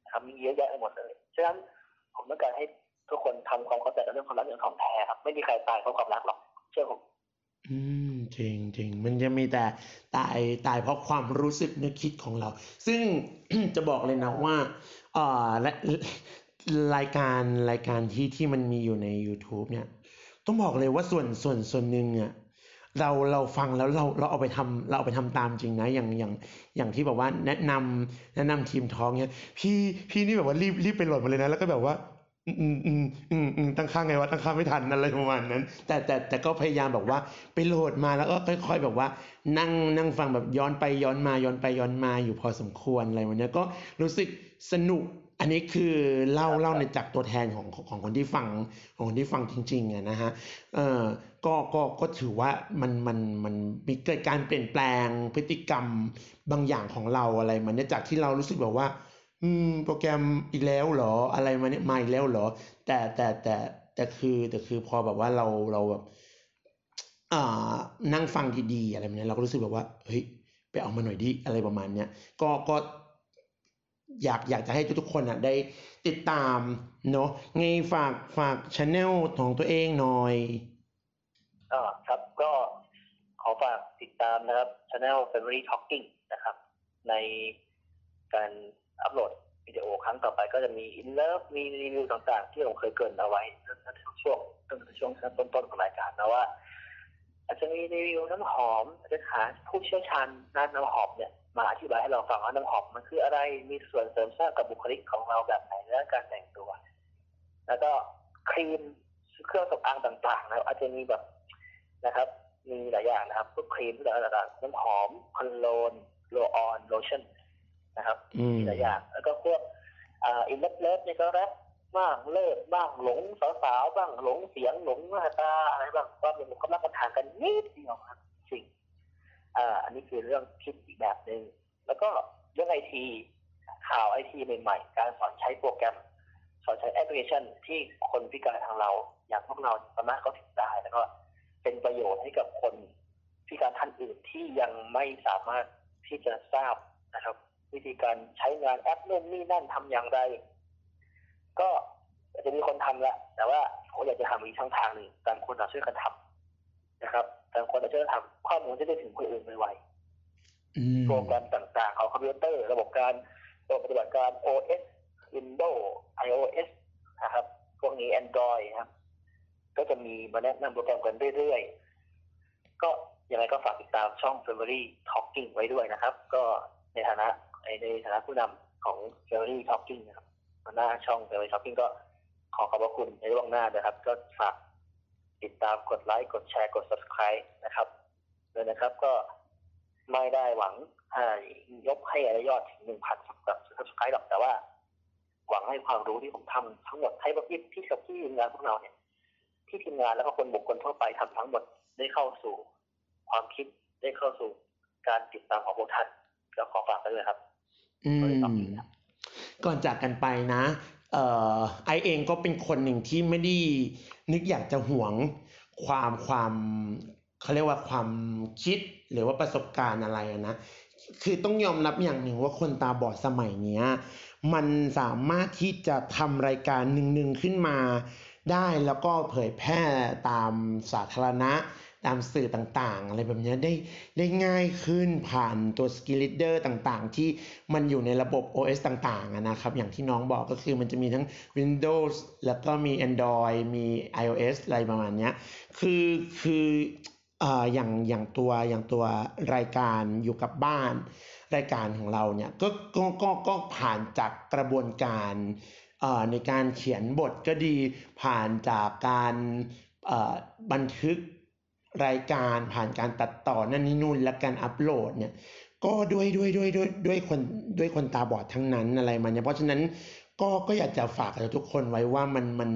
นะครับมีเยอะแยะไปหมดเลยฉะนั้นผมต้องการให้ทุกคนทำความเข้าใจกับเรื่องความรักอย่างถ่องแท้ครับ ไม่มีใครตายเพราะความรักหรอกเชื่อผมอืมจริงจริงมันจะมีแต่ตายตายเพราะความรู้สึกนึกคิดของเรา ซึ่งจะบอกเลยนะว่าเอ่อและ รายการรายการที่ที่มันมีอยู่ใน YouTube เนี่ย ต้องบอกเลยว่าส่วนส่วนส่วนหนึ่งเนี่ยเราเราฟังแล้วเราเราเอาไปทำเราเอาไปทำตามจริงนะอย่างอย่างอย่างที่แบบว่าแนะนำแนะนำทีมท้องเนี่ยพี่พี่นี่แบบว่ารีบรีบไปโหลดมาเลยนะแล้วก็แบบว่าอืมอืมอืมอืมตั้งค่าไงวะตั้งค่าไม่ทันอะไรประมาณนั้น แต่แต่แต่ก็พยายามแบบว่าไปโหลดมาแล้วก็ค่อย ๆ แบบว่า นั่งนั่งฟังแบบย้อนไปย้อนมาย้อนไปย้อนมาอยู่พอสมควรอะไรวันนี้ก็รู้สึกสนุก อันนี้คือเล่าเล่าในจากตัวแทนของของของคนที่ฟังของคนที่ฟังจริงๆอะนะฮะเออก็ก็ก็ถือว่ามันมันมันมีเกิดการเปลี่ยนแปลงพฤติกรรมบางอย่างของเราอะไรมันเนี่ยจากที่เรารู้สึกแบบว่า อืมโปรแกรมอีกแล้วเหรออะไรมาเนี่ยมาอีกแล้วเหรอ แต่แต่แต่แต่คือแต่คือพอแบบว่าเราเราแบบอ่านั่งฟังดีๆอะไรแบบเนี้ยเราก็รู้สึกแบบว่าเฮ้ยไปเอามาหน่อยดิอะไรประมาณเนี้ยก็ก็ อยากอยากจะให้ทุกๆคนอะได้ติดตามเนาะไงฝากฝากช anel ของตัวเองหน่อยอ่าครับก็ขอฝากติดตามนะครับ Channel Family Talking นะครับ ในการอัปโหลดวิดีโอครั้งต่อไปก็จะมีอินเลิฟมีรีวิวต่างๆ ที่ผมเคยเกินเอาไว้ในช่วงต้นช่วงต้นๆของรายการนะว่า อาจจะมีรีวิวน้ำหอมอาจจะหาผู้เชี่ยวชาญด้านน้ำหอมเนี่ย มาอธิบายให้เราฟังว่าน้ำหอมมันคืออะไร มีส่วนเสริมสร้างกับบุคลิกของเราแบบไหนและการแต่งตัว แล้วก็ครีมเครื่องสำอางต่างๆนะครับอาจจะมีแบบนะครับ มีหลายอย่างนะครับพวกครีมต่างๆน้ำหอมโคโลญโลออนโลชั่นนะครับอืมมีหลายอย่าง แล้วก็พวกอ่า in love love นี่ก็รักบ้างเลิกบ้างหลงสาวๆบ้างหลงเสียงหลงหน้าตาอะไรบ้างก็มันก็รับประทานกันนิดเดียวครับจริง อ่าอันนี้คือเรื่องคิดอีกแบบหนึ่งแล้วก็เรื่องไอทีข่าวไอทีใหม่ๆ การสอนใช้โปรแกรม สอนใช้แอปพลิเคชันที่คนพิการทางเรา อย่างพวกเราสามารถเข้าถึงได้แล้วก็เป็นประโยชน์ให้กับคนพิการท่านอื่นที่ยังไม่สามารถที่จะทราบนะครับ วิธีการใช้งานแอปนู่นนี่นั่นทำอย่างไร ก็อาจจะมีคนทำละแต่ว่าผมอยากจะทำอีกช่องทางหนึ่งต่างคนต่าช่วยกันทำ นะครับต่างคนต่างช่วยกันทำข้อมูลจะได้ถึงคนอื่นไวๆอืมโปรแกรมต่างๆ ของคอมพิวเตอร์ ระบบการระบบปฏิบัติการ OS Windows iOS นะครับ พวกนี้ Android นะครับ ก็จะมีมาแนะนำโปรแกรมกันเรื่อยๆ ก็ยังไงก็ฝากติดตามช่อง Family Talking ไว้ด้วยนะครับ ก็ในฐานะในฐานะผู้นำของ Family Talking นะครับหัวหน้าช่อง Family Talking ก็ขอขอบพระคุณในล่วงหน้านะครับ ก็ฝาก ติดตามกดไลค์กดแชร์กด subscribe นะครับเลยนะครับก็ไม่ได้หวังให้ยกให้อะไรยอดถึงหนึ่งพันสับสับสไครต์หรอกแต่ว่า หวังให้ความรู้ที่ผมทำทั้งหมดให้พี่ที่กับที่ทีมงานพวกเราเนี่ย ที่ทีมงานแล้วก็คนบุคคลทั่วไปทำทั้งหมดได้เข้าสู่ ความคิดได้เข้าสู่การติดตามของพวกท่านแล้วขอฝากไปเลยครับ อืมก่อนจากกันไปนะ เอ่อไอเองก็เป็นคนหนึ่งที่ไม่ได้นึกอยากจะหวงความความเขาเรียกว่าความคิดหรือว่าประสบการณ์อะไรนะคือต้องยอมรับอย่างหนึ่งว่าคนตาบอดสมัยเนี้ยมันสามารถที่จะทำรายการหนึ่งๆขึ้นมาได้แล้วก็เผยแพร่ตามสาธารณะ ตามสื่อต่างๆ อะไรแบบนี้ได้ได้ง่ายขึ้นผ่านตัว Skill Leader ต่างๆ ที่มันอยู่ในระบบ OS ต่างๆนะครับ อย่างที่น้องบอกก็คือมันจะมีทั้ง Windows แล้วก็มี Android มี iOS อะไรประมาณนี้คือคืออ่ออย่างอย่างตัวอย่างตัวรายการอยู่กับบ้าน รายการของเราเนี่ยก็ก็ก็ก็ผ่านจากกระบวนการอ่อในการเขียนบทก็ดีผ่านจากการอ่อบันทึก รายการผ่านการตัดต่อนั่นนี่นู่นและการอัปโหลดเนี่ยก็ด้วยด้วยด้วยด้วยด้วยคนด้วยคนตาบอดทั้งนั้นอะไรมันเนี่ยเพราะฉะนั้นก็ก็อยากจะฝากกับทุกคนไว้ว่ามันมัน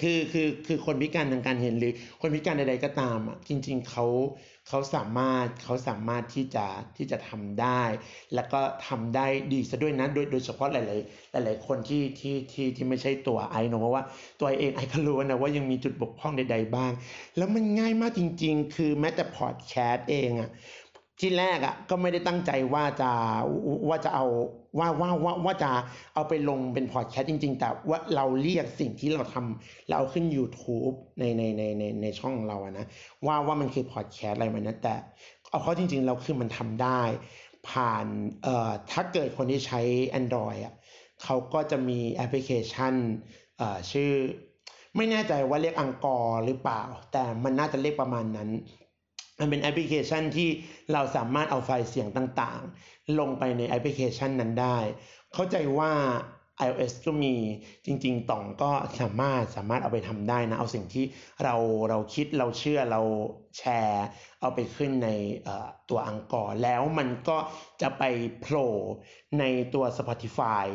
คือคือคือคนพิการทางการเห็นหรือคนพิการใดๆก็ตามอะจริง ๆเขาเขาสามารถเขาสามารถที่จะที่จะทำได้ แล้วก็ทำได้ดีซะด้วยนะโดยโดยเฉพาะหลายๆหลาย ๆ คนที่ที่ที่ที่ไม่ใช่ตัวไอเนอะเพราะว่าตัวเองไอก็รู้นะว่ายังมีจุดบกพร่องใด ๆ บ้าง แล้วมันง่ายมากจริง ๆ คือแม้แต่พอดแคสต์เองอะที่แรกอะก็ไม่ได้ตั้งใจว่าจะว่าจะเอา ว่าว่าว่าว่าจะเอาไปลงเป็นพอดแคสต์จริง ๆ แต่ว่าเราเรียกสิ่งที่เราทำเราขึ้น YouTube ในในในในในช่องเราอะนะว่าว่ามันคือพอดแคสต์อะไรมันนะแต่เอาเข้าจริง ๆ เราคือมันทำได้ ผ่านเอ่อถ้าเกิดคนที่ใช้ Android อะเขาก็จะมีแอปพลิเคชันเอ่อชื่อ ไม่แน่ใจว่าเรียก Anchor หรือเปล่า แต่มันน่าจะเรียกประมาณนั้น มันเป็นแอปพลิเคชันที่เราสามารถเอาไฟล์เสียงต่างๆ ลงไปในแอปพลิเคชันนั้นได้ เข้าใจว่า iOS ก็มีจริงๆต่องก็สามารถสามารถเอาไปทำได้นะ เอาสิ่งที่เราเราคิดเราเชื่อเราแชร์ เอาไปขึ้นในตัวอังกอร์แล้วมันก็จะไปโผล่ในตัว Spotify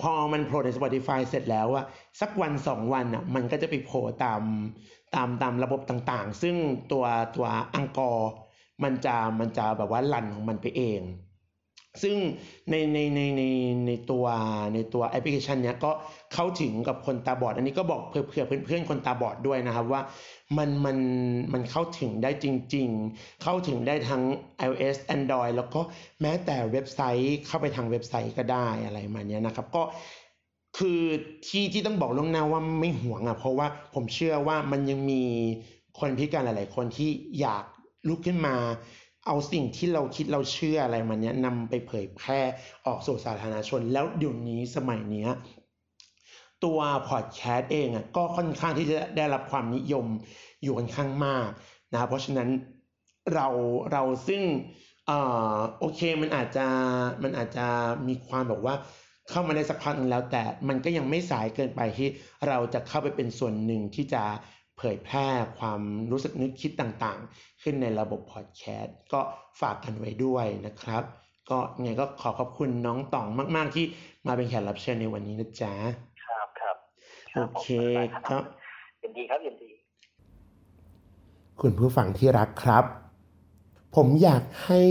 พอมันโผล่ใน Spotify เสร็จแล้วอะสักวันสองวันอะมันก็จะไปโผล่ตาม ตามตามระบบต่างๆ ซึ่งตัวตัวอังกอร์มันจะมันจะแบบว่ารันของมันไปเอง ซึ่งในในในในในตัวในตัวแอปพลิเคชันเนี้ยก็เข้าถึงกับคนตาบอด อันนี้ก็บอกเผื่อเผื่อเพื่อนๆคนตาบอดด้วยนะครับว่ามันมันมันเข้าถึงได้จริง ๆ เข้าถึงได้ทั้ง iOS Android แล้วก็แม้แต่เว็บไซต์เข้าไปทางเว็บไซต์ก็ได้อะไรมาเนี้ยนะครับ ก็ คือที่ที่ต้องบอกล่วงหน้าว่าไม่ห่วงอะเพราะว่าผมเชื่อว่ามันยังมีคนพิการหลาย ๆ คนที่อยากลุกขึ้นมา เอาสิ่งที่เราคิดเราเชื่ออะไรมาเนี้ยนำไปเผยแพร่ออกสู่สาธารณชน แล้วเดี๋ยวนี้สมัยเนี้ยตัวพอดแคสต์เองอะก็ค่อนข้างที่จะได้รับความนิยมอยู่ค่อนข้างมากนะเพราะฉะนั้นเราเราซึ่งเอ่อโอเคมันอาจจะมันอาจจะมีความแบบว่า เข้ามาได้สักพักหนึงแล้ว แต่มันก็ยังไม่สายเกินไปที่เราจะเข้าไปเป็นส่วนหนึ่งที่จะเผยแพร่ความรู้สึกนึกคิดต่างๆ ขึ้นในระบบพอดแคสต์ก็ฝากกันไว้ด้วยนะครับ ก็ยังไงก็ขอขอบคุณน้องต่องมาก ๆ ที่มาเป็นแขกรับเชิญในวันนี้นะจ๊ะ ครับครับโอเคได้ครับยินดีครับยินดี คุณผู้ฟังที่รักครับ ผมอยากให้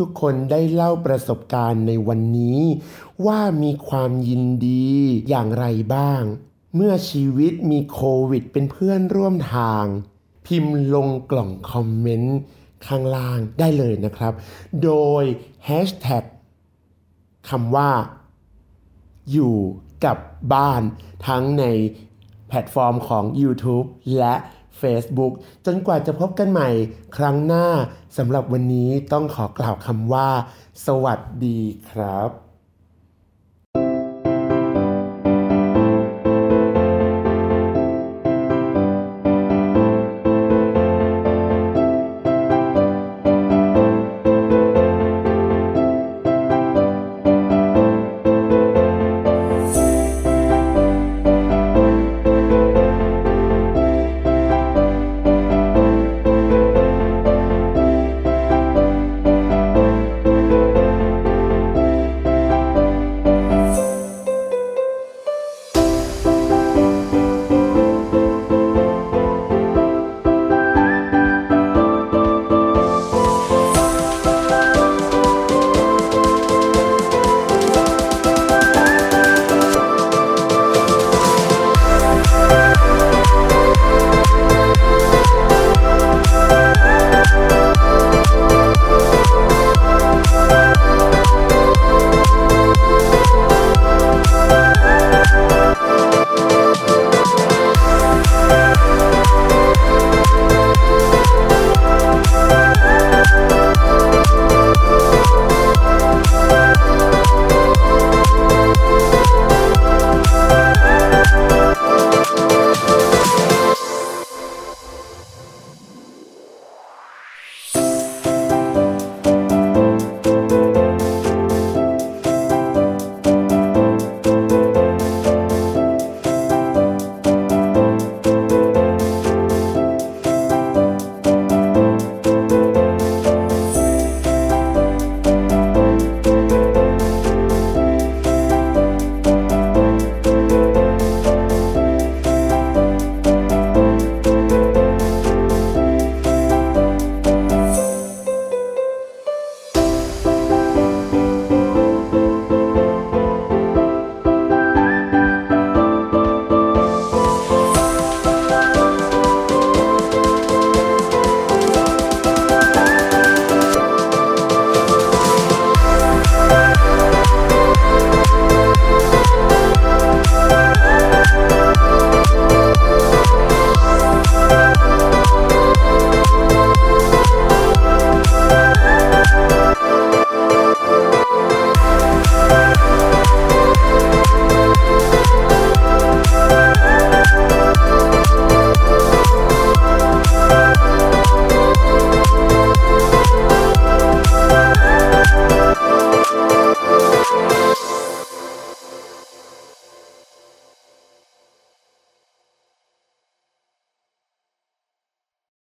ทุกๆ คนได้เล่าประสบการณ์ในวันนี้ ว่ามีความยินดีอย่างไรบ้าง เมื่อชีวิตมีโควิดเป็นเพื่อนร่วมทาง พิมพ์ลงกล่องคอมเมนต์ข้างล่างได้เลยนะครับ โดย Hashtag คำว่า อยู่กับบ้านทั้งในแพลตฟอร์มของ YouTube และ Facebook จนกว่าจะพบกันใหม่ครั้งหน้าสำหรับวันนี้ต้องขอกล่าวคำว่า สวัสดีครับ